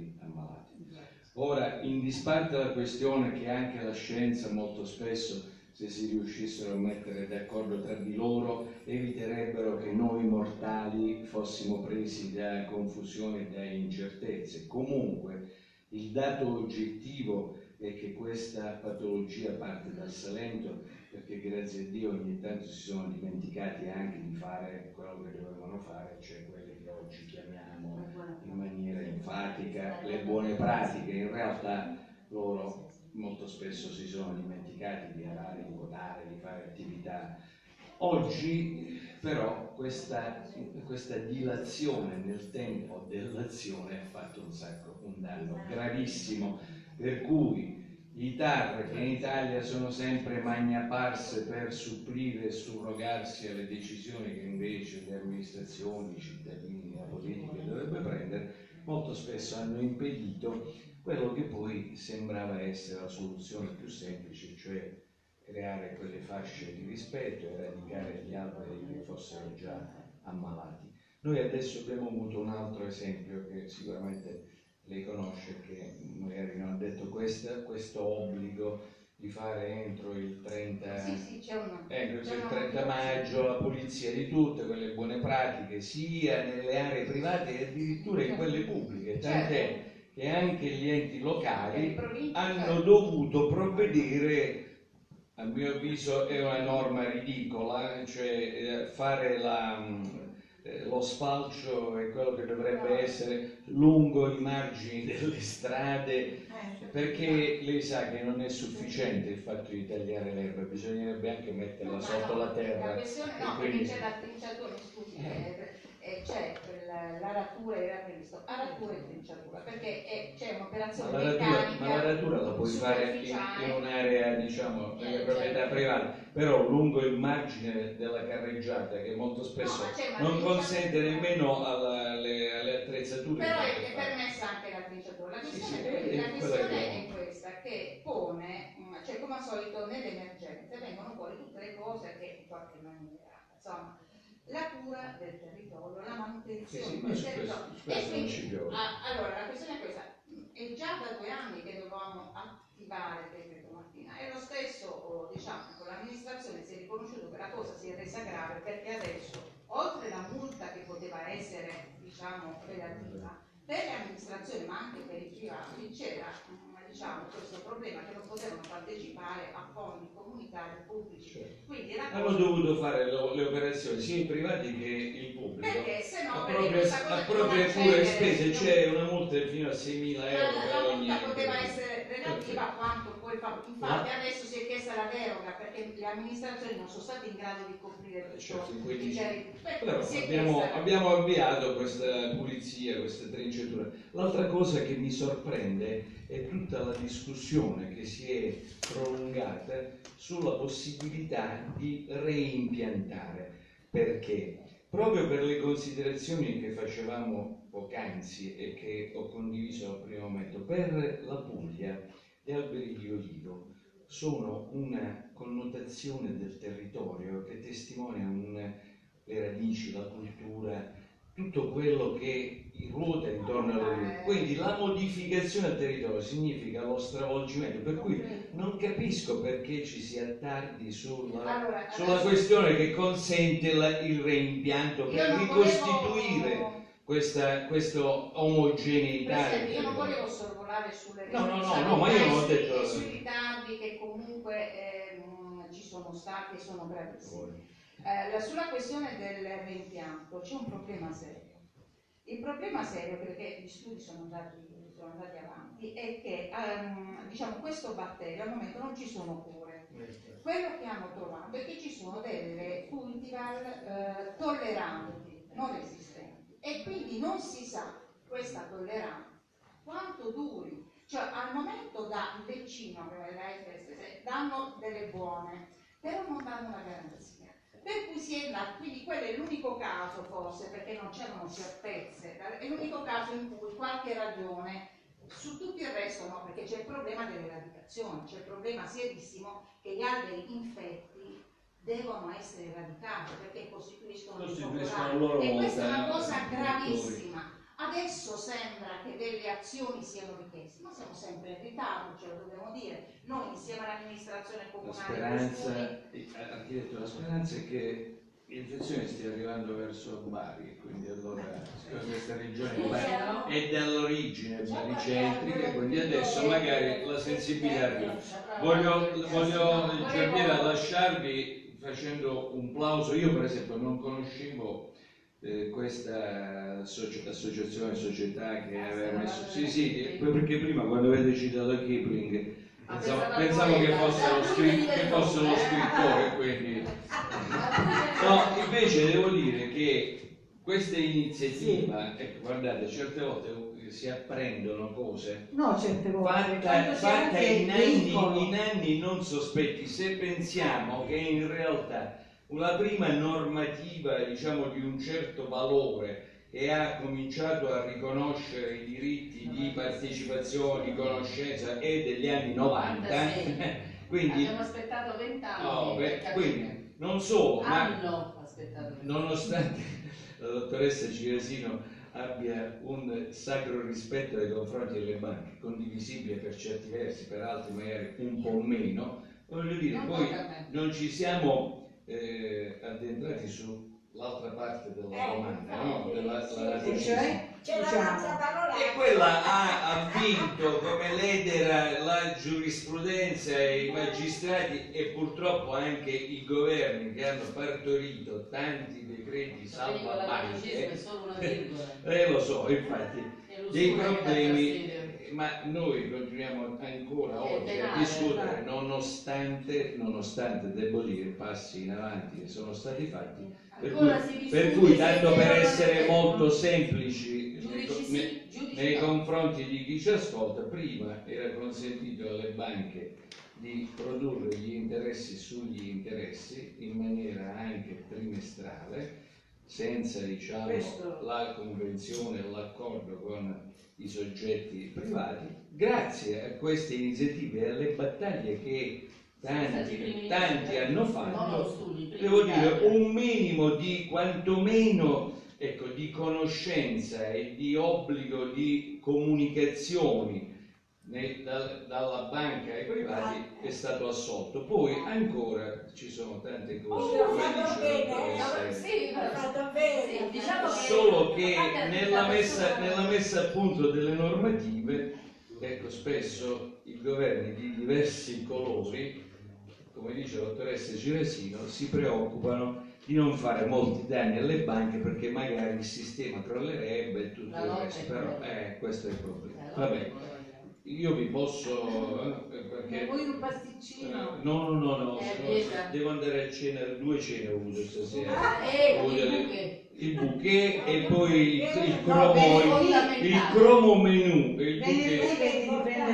Ora, in disparte la questione che anche la scienza molto spesso, se si riuscissero a mettere d'accordo tra di loro, eviterebbero che noi mortali fossimo presi da confusione e da incertezze. Comunque, il dato oggettivo è che questa patologia parte dal Salento perché grazie a Dio ogni tanto si sono dimenticati anche di fare quello che dovevano fare, cioè oggi chiamiamo in maniera enfatica le buone pratiche. In realtà loro molto spesso si sono dimenticati di arare, di votare, di fare attività. Oggi però questa, questa dilazione nel tempo dell'azione ha fatto un sacco, un danno gravissimo, per cui i TAR che in Italia sono sempre magnaparse per supplire e surrogarsi alle decisioni che invece le amministrazioni, i cittadini, la politica dovrebbe prendere, molto spesso hanno impedito quello che poi sembrava essere la soluzione più semplice, cioè creare quelle fasce di rispetto, e eradicare gli alberi che fossero già ammalati. Noi adesso abbiamo avuto un altro esempio che sicuramente lei conosce che magari non ha detto questo, questo obbligo di fare entro il 30, Sì, sì, una... entro il una 30 motivazione. maggio la pulizia di tutte quelle buone pratiche sia nelle aree private che addirittura in quelle pubbliche, tant'è Certo. che anche gli enti locali hanno certo. dovuto provvedere, a mio avviso è una norma ridicola, cioè eh, fare la, mh, eh, lo sfalcio è quello che dovrebbe essere lungo i margini delle strade, perché lei sa che non è sufficiente il fatto di tagliare l'erba, bisognerebbe anche metterla sotto la terra. La questione, no, quindi- perché c'è la trinciatura, mi scusi, eh, eh, c'è quella- l'aratura, era previsto, aratura e trinciatura, perché è- c'è un'operazione meccanica ma l'aratura la puoi fare in, in un'area diciamo delle Eh, proprietà certo. private, però lungo il margine della carreggiata che molto spesso No, non consente nemmeno alla- alle, alle attrezzature Però di è, è permessa anche la trinciatura. La Sì, questione, sì, è, è- la questione che- è questa, che pone, mm, cioè come al solito nelle emergenze vengono fuori tutte le cose che in qualche maniera, insomma, la cura del territorio, la Sì, manutenzione sì, ma del territorio. questo, questo piove. ah, allora, la questione è questa, è già da due anni che dovevamo attivare il decreto Martina e lo stesso, oh, diciamo, con l'amministrazione si è riconosciuto che la cosa si è resa grave perché adesso, oltre la multa che poteva essere, diciamo, relativa, per le amministrazioni ma anche per i privati c'era diciamo, questo problema che non potevano partecipare a fondi comunitari pubblici. Certo. Quindi la Hanno dovuto fare lo- le operazioni sia i privati che il pubblico. perché se no A proprie, a pure spese c'è una multa fino a 6.000 Ma euro la, la ogni multa poteva essere relativa a quanto poi fa. Infatti Ma- adesso si è chiesta la deroga perché le amministrazioni non sono state in grado di coprire tutto Certo, in i 15 ceri- per Però cui si è abbiamo, abbiamo avviato questa pulizia, questa trinciatura. L'altra cosa che mi sorprende è tutta la discussione che si è prolungata sulla possibilità di reimpiantare. Perché? Proprio per le considerazioni che facevamo poc'anzi e che ho condiviso al primo momento, per la Puglia gli alberi di olivo sono una connotazione del territorio che testimonia un- le radici, la cultura, tutto quello che ruota intorno all'olivo. Quindi la modificazione del territorio significa lo stravolgimento, per cui non capisco perché ci si attardi sulla, Allora, sulla questione che consente la- il reimpianto per ricostituire volevo- questa, questa omogeneità. Presidente, io non volevo sorvolare sulle No, no, no, no, ma io non ho detto- sui ritardi che comunque ehm, ci sono stati e sono gravissimi. Eh, la- sulla questione del reimpianto c'è un problema serio. Il problema serio, perché gli studi sono andati, sono andati avanti, è che ehm, diciamo, questo batterio al momento non ci sono cure. Quello che hanno trovato è che ci sono delle cultivar eh, tolleranti, non resistenti, e quindi non si sa questa tolleranza quanto duri. Cioè al momento da che la FSS, danno delle buone, però non danno una garanzia. Per cui si è andato, quindi quello è l'unico caso forse, perché non c'erano certezze, è l'unico caso in cui qualche ragione, su tutto il resto no, perché c'è il problema dell'eradicazione, c'è il problema serissimo che gli alberi infetti devono essere eradicati perché costituiscono focolai. loro e questa è una cosa gravissima. Adesso sembra che delle azioni siano richieste, ma siamo sempre in ritardo, ce lo dobbiamo dire. Noi insieme all'amministrazione La comunale dello speranza, eh, architetto, la speranza è che l'infezione stia arrivando verso Bari, quindi allora, siccome questa regione Bari è dall'origine baricentrica, quindi adesso magari la sensibilità arriva. Sì, Voglio, voglio lasciarvi facendo un plauso, io per esempio non conoscevo eh, questa associ- associazione, società che aveva messo... Sì, sì, perché prima quando avete citato Kipling Ah, pensavo, pensavo pensavo che fosse lo, scri- che fosse lo scrittore, quindi... No, invece devo dire che questa iniziativa, ecco, guardate, certe volte si apprendono cose No, certe volte. fatta anche in, anni, in anni non sospetti. Se pensiamo che in realtà una prima normativa, diciamo, di un certo valore e ha cominciato a riconoscere i diritti di partecipazione, di conoscenza è degli anni 90, 96. quindi, abbiamo aspettato vent'anni. no, beh, quindi non solo, ma Hanno aspettato nonostante la dottoressa Ciresino abbia un sacro rispetto nei confronti delle banche, condivisibile per certi versi, per altri magari un po' meno, voglio dire, Non poi non ci siamo eh, addentrati sull'altra parte della Eh, domanda, no? Della, sì, la- E cioè? C'è nostra parola. e quella ha, ha vinto come leader la giurisprudenza e i magistrati e purtroppo anche i governi che hanno partorito tanti decreti salva banche. Eh lo so, infatti, dei problemi. Ma noi continuiamo ancora oggi a discutere nonostante, nonostante, devo dire, passi in avanti che sono stati fatti. Per cui, per cui tanto per essere molto semplici nei, nei- confronti di chi ci ascolta, prima era consentito alle banche di produrre gli interessi sugli interessi in maniera anche trimestrale, senza diciamo, Questo- la convenzione o l'accordo con i soggetti privati. Grazie a queste iniziative e alle battaglie che tanti, tanti hanno fatto, devo dire un minimo di quantomeno ecco, di conoscenza e di obbligo di comunicazioni ne- dal- dalla banca ai privati è stato assolto. Poi ancora ci sono tante cose, Oh, come fatto bene. Sì, fatto sì, bene. diciamo Solo che nella la messa, nella messa a punto delle normative, ecco, spesso i governi di diversi colori, come dice la dottoressa Giresino, si preoccupano di non fare molti danni alle banche perché magari il sistema crollerebbe e tutto il resto. Però eh, questo è il problema. Vabbè, quella. Io vi posso... eh, perché... Vuoi un pasticcino? No, no, no, no, Eh, no devo andare a cena, due cene ho avuto stasera. Eh, Ho avuto il il bouquet e poi il, il cromo, il, il cromo menù il bouquet.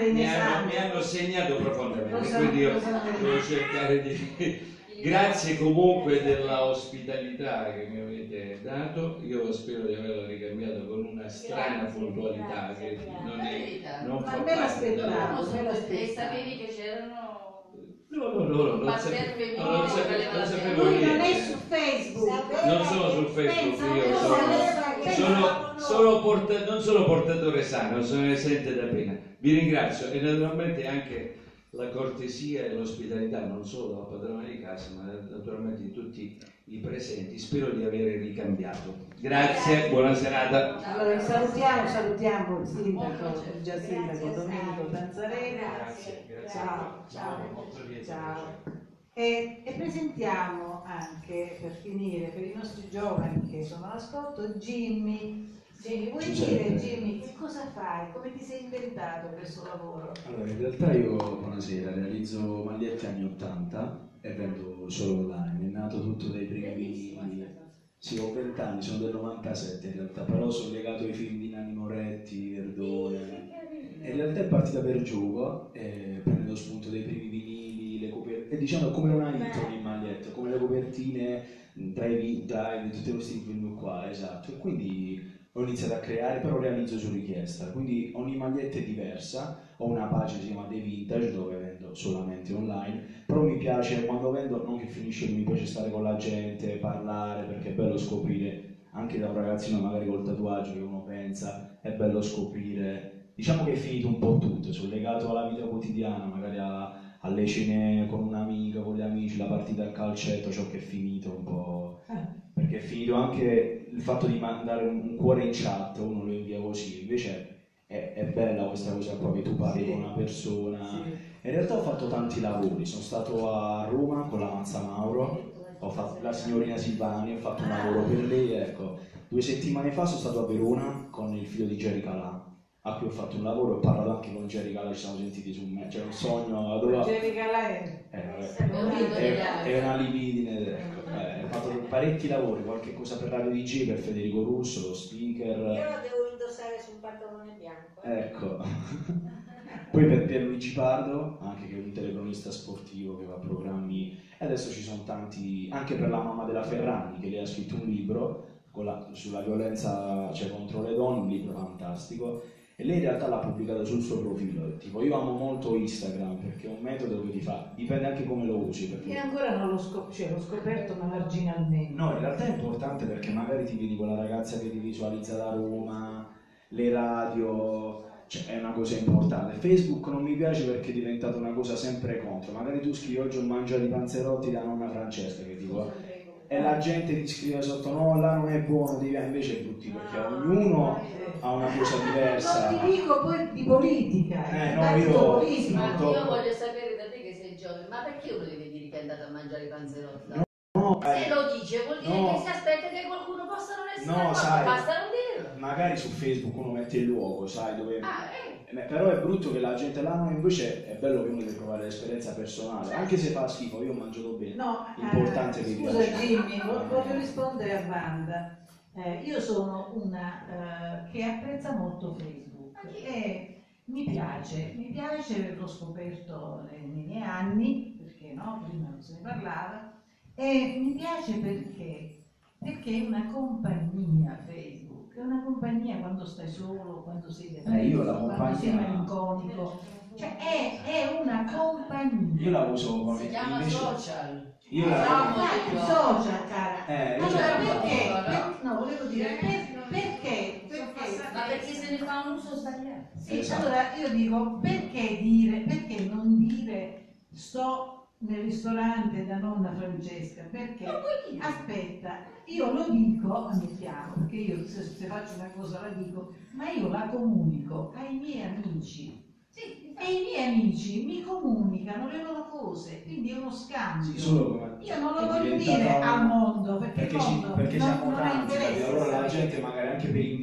mi hanno, mi hanno segnato profondamente, quindi io devo cercare di... Grazie comunque della ospitalità che mi avete dato, io spero di averla ricambiata con una strana Grazie, puntualità grazie, che grazie. non è... Non Ma me l'aspettavo. me e sapevi che c'erano No, no, no, no, non femminili non le non sapevo Lui non è su Facebook. Non sono sul Facebook, io sono, sono, sono porta- non sono portatore sano, sono esente da pena. Vi ringrazio e naturalmente anche la cortesia e l'ospitalità non solo della padrona di casa, ma naturalmente di tutti i presenti. Spero di avere ricambiato. Grazie, buona serata. Allora salutiamo, salutiamo il sindaco, il già sindaco Domenico. Tanzarena. Grazie, grazie. Ciao, ciao. Ciao. E, e presentiamo anche, per finire, per i nostri giovani che sono all'ascolto, Jimmy. Jimmy, vuoi dire Jimmy che cosa fai? Come ti sei inventato questo lavoro? Allora, in realtà io, buonasera, realizzo magliette anni 80 e vendo solo online. È nato tutto dai primi... Sì, ho 20 anni, sono del 97 in realtà, però sono legato ai film di Nanni Moretti, Verdone. E in realtà è partita per gioco, eh, prendendo spunto dai primi vinili, le copertine, e diciamo come una hit ogni maglietta, come le copertine Drive Time, tutti questi film qua, esatto. E quindi ho iniziato a creare, però realizzo su richiesta, quindi ogni maglietta è diversa, ho una pagina che si chiama The Vintage dove vendo solamente online, però mi piace quando vendo, non che finisce, mi piace stare con la gente, parlare, perché è bello scoprire, anche da un ragazzino magari col tatuaggio che uno pensa, è bello scoprire, diciamo che è finito un po' tutto, sono legato alla vita quotidiana, magari a- alle cene con un'amica, con gli amici, la partita a calcetto, ciò che è finito un po' perché è finito anche il fatto di mandare un cuore in chat, uno lo invia così, invece è, è bella questa cosa qua che tu parli Sì. con una persona. Sì. In realtà ho fatto tanti lavori, sono stato a Roma con la Manza Mauro, ho fatto la signorina Silvani, ho fatto un lavoro per lei, ecco. Due settimane fa sono stato a Verona con il figlio di Jerry Calà, a cui ho fatto un lavoro ho parlato anche con Jerry Calà, ci siamo sentiti su me, c'è un sogno, dove... Jerry. Eh. Abbiamo vinto degli È, altri. è una libidine, ecco. Fatto parecchi lavori, qualche cosa per Radio DJ, per Federico Russo, lo speaker. Io lo devo indossare sul pantalone bianco. Ecco. Poi per Pierluigi Pardo, anche che è un telecronista sportivo che fa programmi, e adesso ci sono tanti, anche per la mamma della Ferragni, che lei ha scritto un libro la- sulla violenza cioè, contro le donne, un libro fantastico, e lei in realtà l'ha pubblicato sul suo profilo. Tipo, io amo molto Instagram perché è un metodo che ti fa, dipende anche come lo usi. Perché... E ancora non l'ho, scop- cioè, l'ho scoperto ma marginalmente. No, in realtà è importante perché magari ti vedi quella ragazza che ti visualizza da Roma, le radio, cioè è una cosa importante. Facebook non mi piace perché è diventata una cosa sempre contro. Magari tu scrivi oggi ho mangiato i panzerotti da nonna Francesca che dico e la gente ti scrive sotto no, là non è buono, devi invece è brutti perché ognuno ha una cosa diversa. Non ti dico poi di politica, Eh, no, partito io- politico. Ma Io voglio sapere da te che sei giovane, ma perché uno deve dire che è andato a mangiare i panzerotti? No, Se eh, lo dice vuol dire no. che si aspetta che qualcuno possa non essere No, d'accordo, sai. basta non dirlo. magari su Facebook uno mette il luogo, sai dove... Ah, eh. Eh, Però è brutto che la gente là, no, invece è bello che uno deve provare l'esperienza personale, anche se fa schifo, io ho mangiato bene. No, Importante eh, che scusa piace. Jimmy, vo- voglio rispondere a Wanda. Eh, io sono una eh, che apprezza molto Facebook e mi piace, mi piace, l'ho scoperto nei, miei anni, perché no, prima non se ne parlava, e mi piace perché, perché è una compagnia Facebook, è una compagnia quando stai solo, quando sei depresso, Eh, io la quando sei malinconico, cioè è, è una compagnia. Io la uso come Si chiama invece- social. Io la i no. social, cara. Eh, io allora, perché? per- no, volevo dire, per- perché? Perché? Ma perché se ne fa un uso sbagliato? Sì, Esatto. allora io dico, perché dire, perché non dire sto nel ristorante da nonna Francesca? Perché? Aspetta, io lo dico, ammettiamo, perché io se, se faccio una cosa la dico, ma io la comunico ai miei amici. E i miei amici mi comunicano le loro cose, quindi è uno scambio. Sì, solo Io non lo voglio dire al mondo, perché, perché, mondo perché non, siamo non ha tanti, interesse. allora la gente magari anche per invidia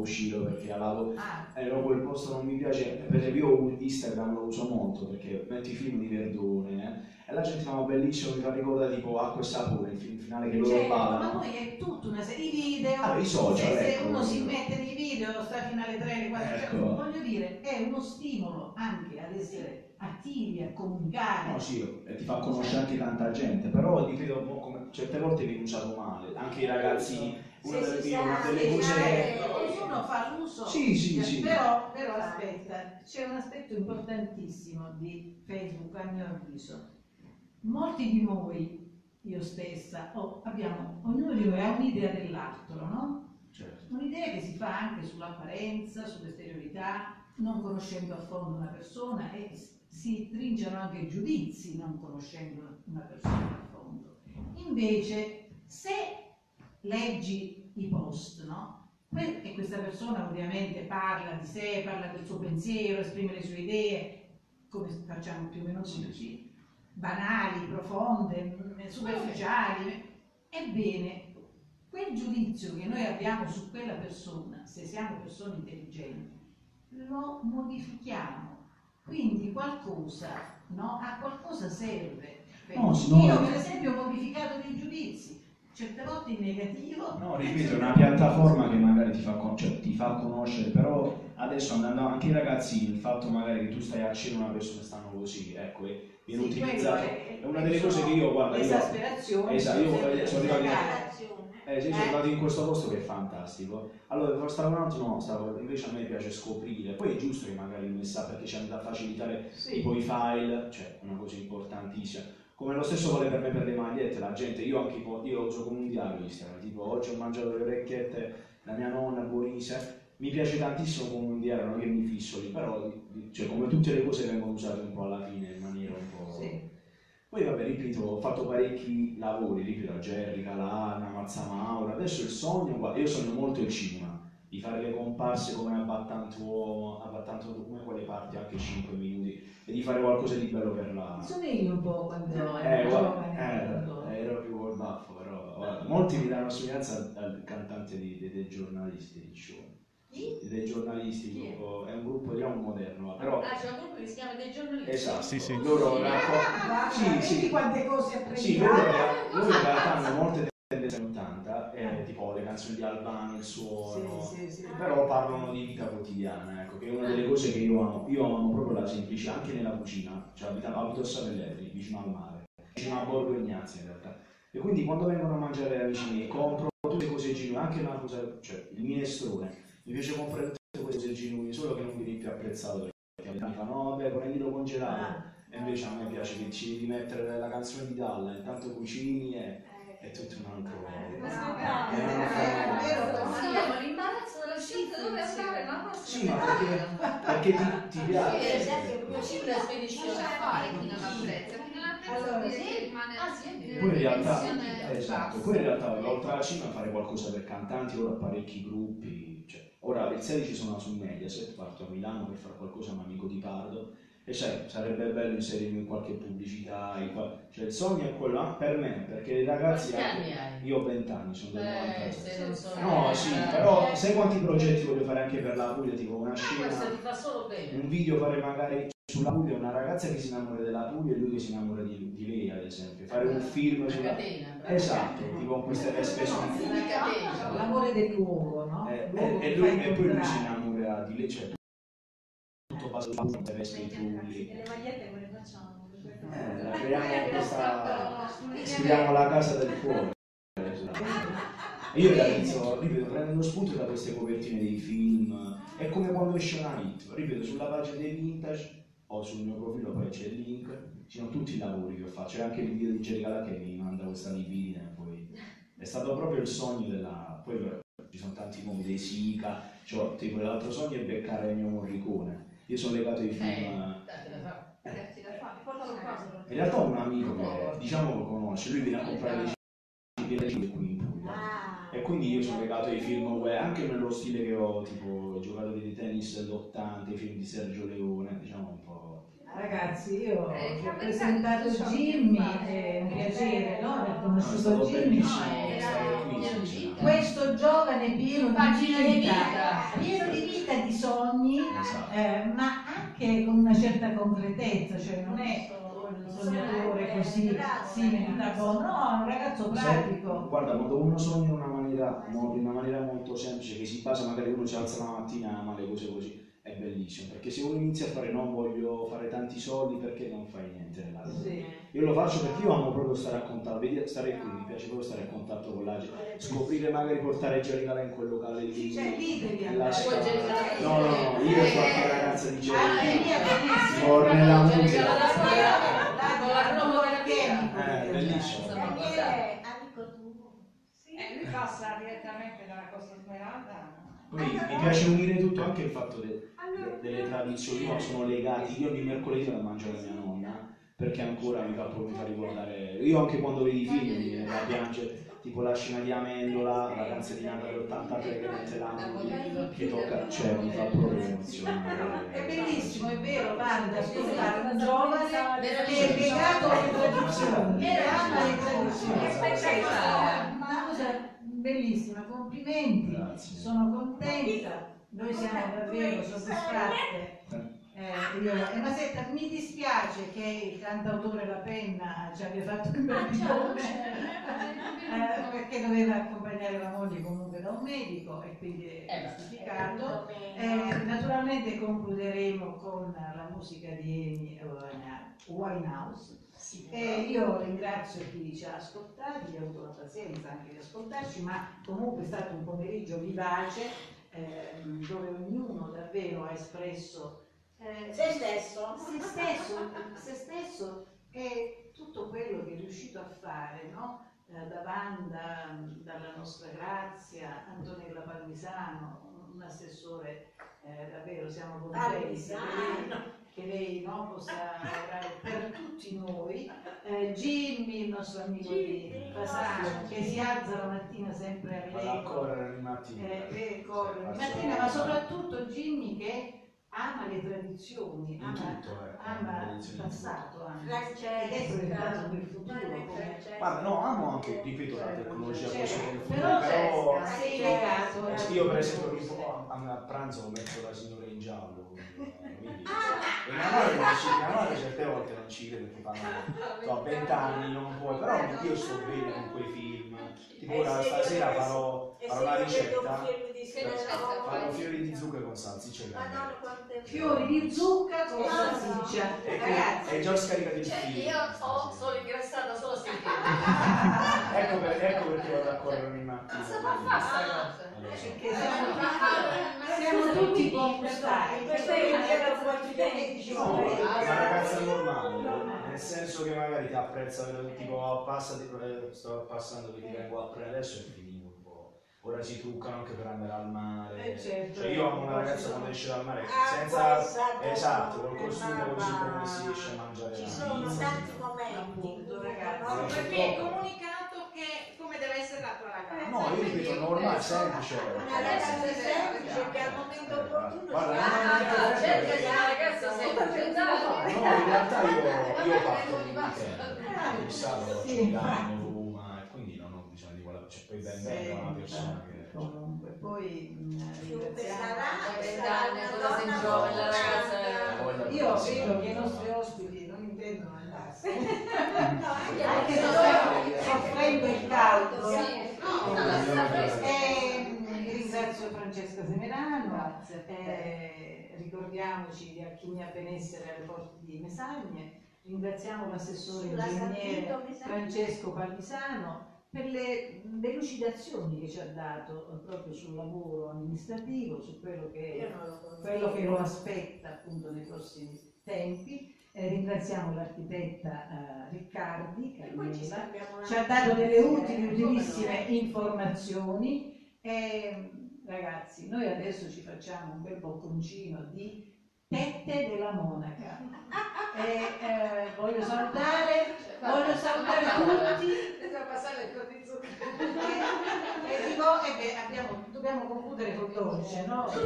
uscire perché lavoro Ah, eh, no, quel posto non mi piace, per esempio io Instagram lo uso molto perché metto i film di Verdone eh, e la gente fa ma bellissimo, mi fa ricordare tipo acqua e sapore, il film finale che loro certo, ma ballano. poi è tutta una serie di video. Ah, i social, se, se ecco. uno si mette nei video, sta fino alle 3, alle 4, cioè, Ecco. voglio dire, è uno stimolo anche ad essere attivi, a comunicare. No, sì, e ti fa conoscere anche tanta gente, però ripeto, mo- come- certe volte viene usato male, anche i ragazzini, una Sì, delle, sì, una delle che... ognuno fa l'uso. Sì, sì, Cioè, sì. Però, però aspetta, c'è un aspetto importantissimo di Facebook a mio avviso. Molti di noi, io stessa, oh, abbiamo, ognuno di noi ha un'idea dell'altro, no? Certo. Un'idea che si fa anche sull'apparenza, sull'esteriorità, non conoscendo a fondo una persona e si tringiano anche giudizi non conoscendo una persona a fondo. Invece, se leggi i post, no? E questa persona ovviamente parla di sé, parla del suo pensiero, esprime le sue idee, come facciamo più o meno tutti, banali, profonde, mm, superficiali. Ebbene, quel giudizio che noi abbiamo su quella persona, se siamo persone intelligenti, lo modifichiamo. Quindi qualcosa, no? A qualcosa serve. No, Io per esempio ho modificato dei giudizi, certe volte in negativo. No, ripeto, è una piattaforma che magari ti fa, con- cioè, ti fa conoscere, però adesso andando anche i ragazzini, il fatto magari che tu stai a cena una persona stanno così, ecco, e viene Sì, utilizzato, è- è una delle cose che io, guarda, io... L'esasperazione. Esatto, io sono arrivato in-. Eh, sì, Eh. sono arrivato in questo posto che è fantastico. Allora, stavo un attimo, no, stavo, invece a me piace scoprire. Poi è giusto che magari il messaggio, perché ci hanno da facilitare Sì. tipo i file, cioè una cosa importantissima. Come lo stesso vale per me per le magliette, la gente, io anche po- io uso come un diario Instagram, tipo oggi ho mangiato le orecchiette da mia nonna, buonissime. Mi piace tantissimo come un diario, non che mi fisso lì, però cioè, come tutte le cose vengono usate un po' alla fine in maniera un po'. Sì. Poi vabbè, ripeto, ho fatto parecchi lavori, ripeto, a Gerri, Calana, Mazzamaura, adesso il sogno, guarda, io sogno molto il cinema, di fare le comparse come a Battantuomo, a Battantuomo, come quelle parti anche 5 minuti, e di fare qualcosa di bello per la... Somigli un po' quando Eh, ero guarda, giovane. eh, ero più col baffo, però guarda, molti mi danno somiglianza al, cantante di- dei, dei giornalisti di show. Dei giornalisti, Chi è? gruppo- è un gruppo diciamo moderno, però... Ah, c'è un gruppo che si chiama dei giornalisti. Esatto, Sì, sì. loro Ah, raccontano... guarda, Sì, sì. quante cose apprendi. Sì, loro, loro in realtà hanno molte tendenze anni 80, eh, tipo le canzoni di Albano, il suono, Sì, sì, sì. però parlano di vita quotidiana, ecco, che è una delle cose che io amo. Io amo proprio la semplicità, anche nella cucina, cioè abito, abito a Savelletri, vicino al mare, vicino a Borgo Ignazio in realtà. E quindi quando vengono a mangiare miei, compro tutte le cose genuine, anche una cosa, cioè il minestrone. Mi piace comprare queste genuine, solo che non vieni più apprezzato perché mi fanno no vabbè prendilo congelato e invece a me piace che ci devi mettere la canzone di Dalla, intanto cucini e è tutto un altro è un altro- Abbiamo l'imbarazzo della scelta dove andare, ma basta. Sì, ma perché, perché ti, ti Sì, piace. esempio, il mio cibo è spedizione a fare chi non apprezza, chi non apprezza Allora, sì. rimane Ah, sì. Poi in realtà, Pensione esatto, poi in realtà oltre alla cima fare qualcosa per cantanti, ora parecchi gruppi, cioè, ora il 16 sono su Mediaset, parto a Milano per fare qualcosa a un amico di Pardo e sai, sarebbe bello inserirmi in qualche pubblicità, in qual- cioè il sogno è quello, ah, per me, perché i ragazzi... Quanti anni hai? Io ho 20 anni, sono del Eh, 97. se non sono No, eh, sì, eh, però eh. sai quanti progetti voglio fare anche per la Puglia, tipo una Questo scena, ti fa solo bene. un video fare magari sulla Puglia, una ragazza che si innamora della Puglia e lui che si innamora di, di lei, ad esempio, fare un film Una sulla... catena. Esatto, tipo con queste. Una catena. L'amore del luogo, no? Eh, Luogo e, lui, e poi lui si innamora di lei, cioè basato su queste vespe trulli. E le magliette come le facciamo? Eh, la creiamo questa... Scriviamo la casa del cuore. Io realizzo, ripeto, prendo spunto da queste copertine dei film, è come quando esce una hit, ripeto, sulla pagina dei vintage o sul mio profilo poi c'è il link, ci sono tutti i lavori che ho fatto, c'è anche il video di Jerry Gala che mi manda questa libidine, poi è stato proprio il sogno della... poi ci sono tanti nomi, dei Sica, cioè, tipo l'altro sogno è beccare Ennio Morricone, io sono legato ai film... Eh, date da fare. Ragazzi, da fare, portalo a casa. In realtà ho un amico che diciamo lo conosce, lui viene a comprare le cime qui in Puglia. E quindi io sono legato ai film web, anche nello stile che ho, tipo giocatori di tennis dell'80, i film di Sergio Leone, diciamo un po'. Ragazzi, io Eh, ho presentato Jimmy, è un piacere, no? No, è conosciuto stato Jimmy. sì. vita. Questo giovane pieno di vita, pieno di vita di sogni, Esatto. eh, ma anche con una certa concretezza, cioè non è un sognatore così simile da buono, no, è un ragazzo pratico. Guarda, quando uno sogna in una maniera, in una maniera molto semplice, che si basa, magari uno si alza la mattina e ama le cose così, è bellissimo. Perché se uno inizia a fare no, voglio fare tanti soldi, perché non fai niente nella vita? Sì. Io lo faccio perché io amo proprio stare a contatto, vedi- stare qui, mi piace proprio stare a contatto con la gente, scoprire magari portare Jerry in quel locale lì. Sì, cioè, lì devi andare. No, no, no, io sono anche la ragazza di Ah, musica. Scuola. Con Con la della vita. Eh, bellissimo. Daniele, amico tuo. Eh, lui passa direttamente dalla Costa Smeralda. Poi mi piace unire tutto anche il fatto de- de- delle tradizioni, no, sono legati, io ogni mercoledì la mangio la mia nonna, perché ancora mi fa, mi fa ricordare, io anche quando vedi i film mi viene da piangere, tipo la scena di Amendola, la canzone di Natale 83 che mette l'anno, che tocca, cioè mi fa proprio emozionare. È bellissimo, è vero, Wanda, ascoltare un giovane che è Veramente. legato alle tradizioni, che ama le tradizioni. È spettacolare. Una cosa bellissima, complimenti, Grazie. sono contenta, noi siamo davvero soddisfatte. Eh, io- eh, ma senta, mi dispiace che il cantautore La Penna ci abbia fatto il barbicone, eh, perché doveva accompagnare la moglie comunque da un medico e quindi è Eh, giustificato. Eh, naturalmente concluderemo con la musica di Amy Winehouse. E io ringrazio chi ci ha ascoltati, ha avuto la pazienza anche di ascoltarci, ma comunque è stato un pomeriggio vivace ehm, dove ognuno davvero ha espresso eh, Se stesso. se stesso, se stesso e tutto quello che è riuscito a fare, no? Eh, da Wanda, dalla nostra Grazia, Antonella Palmisano, un assessore, eh, davvero siamo contenti lei, che lei no, possa lavorare per tutti noi, Eh, Jimmy, il nostro amico di Fasano, che si alza la mattina sempre a correre di mattina. eh, eh, corre di mattina, ma soprattutto Jimmy che ama le tradizioni, ama, tutto, eh, ama il passato, anche. È proiettato per il futuro. Guarda, no, amo anche, ripeto, la tecnologia, Certo, questo del futuro, però però... sei legato a- Io per esempio a, pranzo metto la signora in giallo, mia madre, ci, mia madre certe volte non ci crede perché fanno, so, a 20 anni non puoi, però io sto bene con quei film, tipo ora stasera farò, farò una ricetta, farò fiori di zucca con salsiccia e Madonna, cannella. quante Fiori di zucca con salsiccia. E Ragazzi, è già scaricato il Cioè, film. io ho, sono ingrassata solo a sentire. Ecco, per- ecco perché vado a correre ogni mattina. Cosa fa fa sta cosa? Eh, lo so. perché siamo, siamo tutti può gustare. Questo è il. No, una ragazza normale, nel senso che magari ti apprezza, tipo passati, sto passando che ti vengo a prendere adesso è finito un po'. Ora si truccano anche per andare al mare. Eh, certo. Cioè io amo una ragazza quando esce dal mare Ah, senza questa esatto, col costume così come si esce a mangiare Ci sono tanti momenti. Appunto, ragazzi. Perché come ragazza. No, io ripeto, normale, semplice. Una ragazza semplice che al momento opportuno Guarda, non è niente cerca di una ragazza semplice. No, in realtà io, io parto di weekend, di sabato Milano, Roma, e quindi non ho bisogno di quella, cioè poi ben venga una persona che... Comunque, poi mh, Chiunque ringraziamo. una donna giovane, la ragazza fortunata. Io vedo che i nostri ospiti non intendono andarsene. No, Anche se soffrendo il caldo. Fresco. Eh, ringrazio Francesca Semerano, eh, ricordiamoci di Alchimia Benessere alle porte di Mesagne, ringraziamo l'assessore ingegnere. Francesco Palmisano per le delucidazioni che ci ha dato eh, proprio sul lavoro amministrativo, su quello che quello che lo aspetta appunto nei prossimi tempi. Eh, ringraziamo l'architetta eh, Riccardi E poi ci ci ha dato delle utili, come utilissime no? informazioni e ragazzi noi adesso ci facciamo un bel bocconcino di tette della monaca. E eh, voglio salutare voglio salutare tutti. E, e dico e beh, abbiamo- dobbiamo concludere col dolce no? Eh,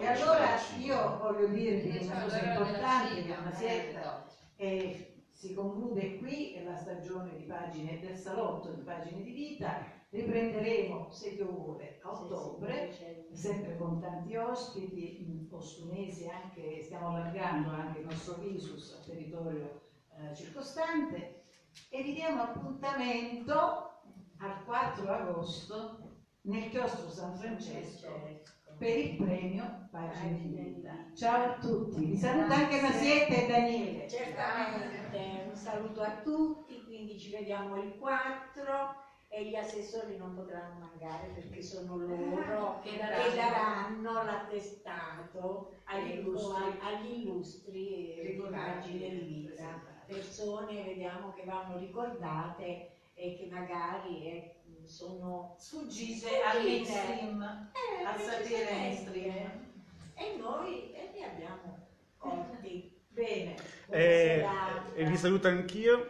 e allora io voglio dirvi una cosa importante che una sietta e si conclude qui la stagione di pagine del salotto di pagine di vita riprenderemo se Dio vuole a ottobre sempre con tanti ospiti in postumesi anche stiamo allargando anche il nostro visus al territorio eh, circostante e vi diamo appuntamento al 4 agosto nel chiostro San Francesco per il premio Pagine di Vita. Ciao a tutti, vi saluta anche Masietta e Daniele. Certamente, un saluto a tutti, quindi ci vediamo il 4 e gli assessori non potranno mancare perché sono loro Che che daranno. daranno l'attestato agli illustri, agli illustri eh, di vita. Persone vediamo che vanno ricordate e che magari eh, sono Sfuggite al mainstream, Eh, al sapere mainstream. E noi e li abbiamo colti. Bene. Buona E, serata. e vi saluto anch'io.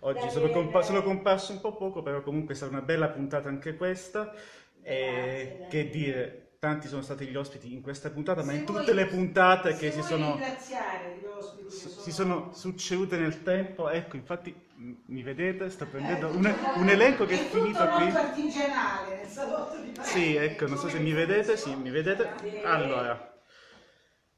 Oggi sono, compa- sono comparso un po' poco, però comunque è stata una bella puntata anche questa. E Grazie, che dire, tanti sono stati gli ospiti in questa puntata, ma Se in tutte le puntate che si sono, ospiti che si sono- sono succedute nel tempo, ecco, infatti mi vedete, sto prendendo un, un elenco che è tutto finito qui. artigianale nel salotto di Sì, ecco, non so se mi vedete, sì, mi vedete. Allora,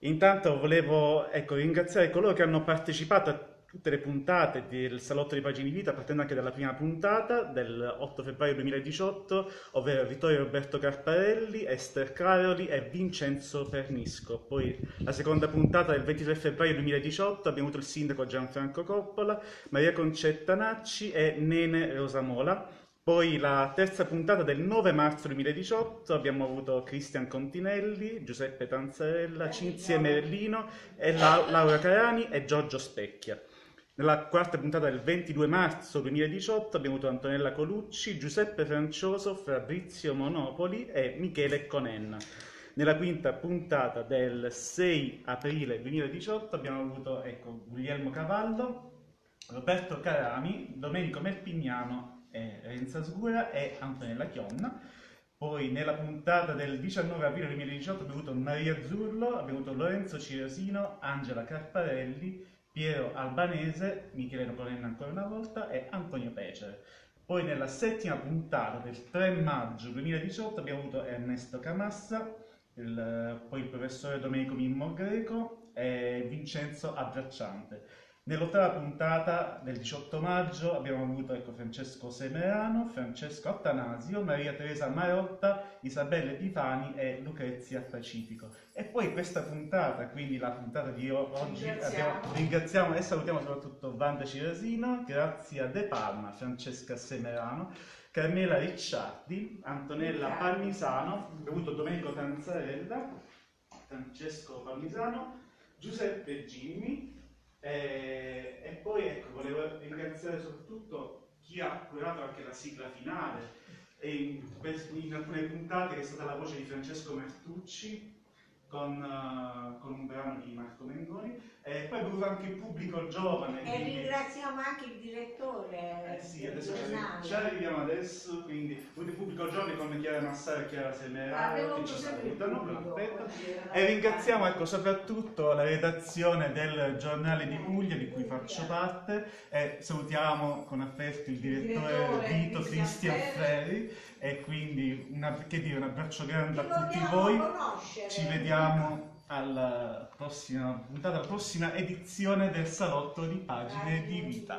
intanto volevo ecco, ringraziare coloro che hanno partecipato a tutte le puntate del Salotto di Pagini Vita, partendo anche dalla prima puntata del 8 febbraio 2018, ovvero Vittorio Roberto Carparelli, Esther Caroli e Vincenzo Pernisco. Poi la seconda puntata del 23 febbraio 2018 abbiamo avuto il sindaco Gianfranco Coppola, Maria Concetta Nacci e Nene Rosamola. Poi la terza puntata del 9 marzo 2018 abbiamo avuto Cristian Continelli, Giuseppe Tanzarella, Cinzia Merlino, e La- Laura Carani e Giorgio Specchia. Nella quarta puntata del 22 marzo 2018 abbiamo avuto Antonella Colucci, Giuseppe Francioso, Fabrizio Monopoli e Michele Conenna. Nella quinta puntata del 6 aprile 2018 abbiamo avuto ecco, Guglielmo Cavallo, Roberto Carami, Domenico Merpignano, e Renza Sgura e Antonella Chionna. Poi nella puntata del 19 aprile 2018 abbiamo avuto Maria Zurlo, abbiamo avuto Lorenzo Cirosino, Angela Carparelli, Piero Albanese, Michele Nopolenna ancora una volta e Antonio Pecere. Poi nella settima puntata del 3 maggio 2018 abbiamo avuto Ernesto Camassa, il- poi il professore Domenico Mimmo Greco e Vincenzo Abbracciante. Nell'ottava puntata del 18 maggio abbiamo avuto ecco, Francesco Semerano, Francesco Attanasio, Maria Teresa Marotta, Isabella Epifani e Lucrezia Pacifico. E poi questa puntata, quindi la puntata di oggi, Ringraziamo. abbiamo- ringraziamo e salutiamo soprattutto Vanda Cirasino, Grazia De Palma, Francesca Semerano, Carmela Ricciardi, Antonella Palmisano, bevuto Domenico Tanzarella, Francesco Palmisano, Giuseppe Gimmi e, e poi ecco, volevo ringraziare soprattutto chi ha curato anche la sigla finale in, in alcune puntate che è stata la voce di Francesco Mertucci con, uh, con un brano di Marco Mengoni. E poi avevo anche il pubblico giovane. E quindi- ringraziamo anche il direttore eh sì, adesso ci, arriviamo adesso, quindi il pubblico giovane come Chiara Massara e Chiara Semeraro che ci salutano. E ringraziamo ecco, soprattutto la redazione del giornale di Puglia di cui faccio parte. E salutiamo con affetto il direttore direttore Vito Cristian Cristian Ferri e quindi una- che dire, un abbraccio grande a Ti tutti voi. conoscere. Ci vediamo alla prossima puntata, alla prossima edizione del Salotto di Pagine di Vita.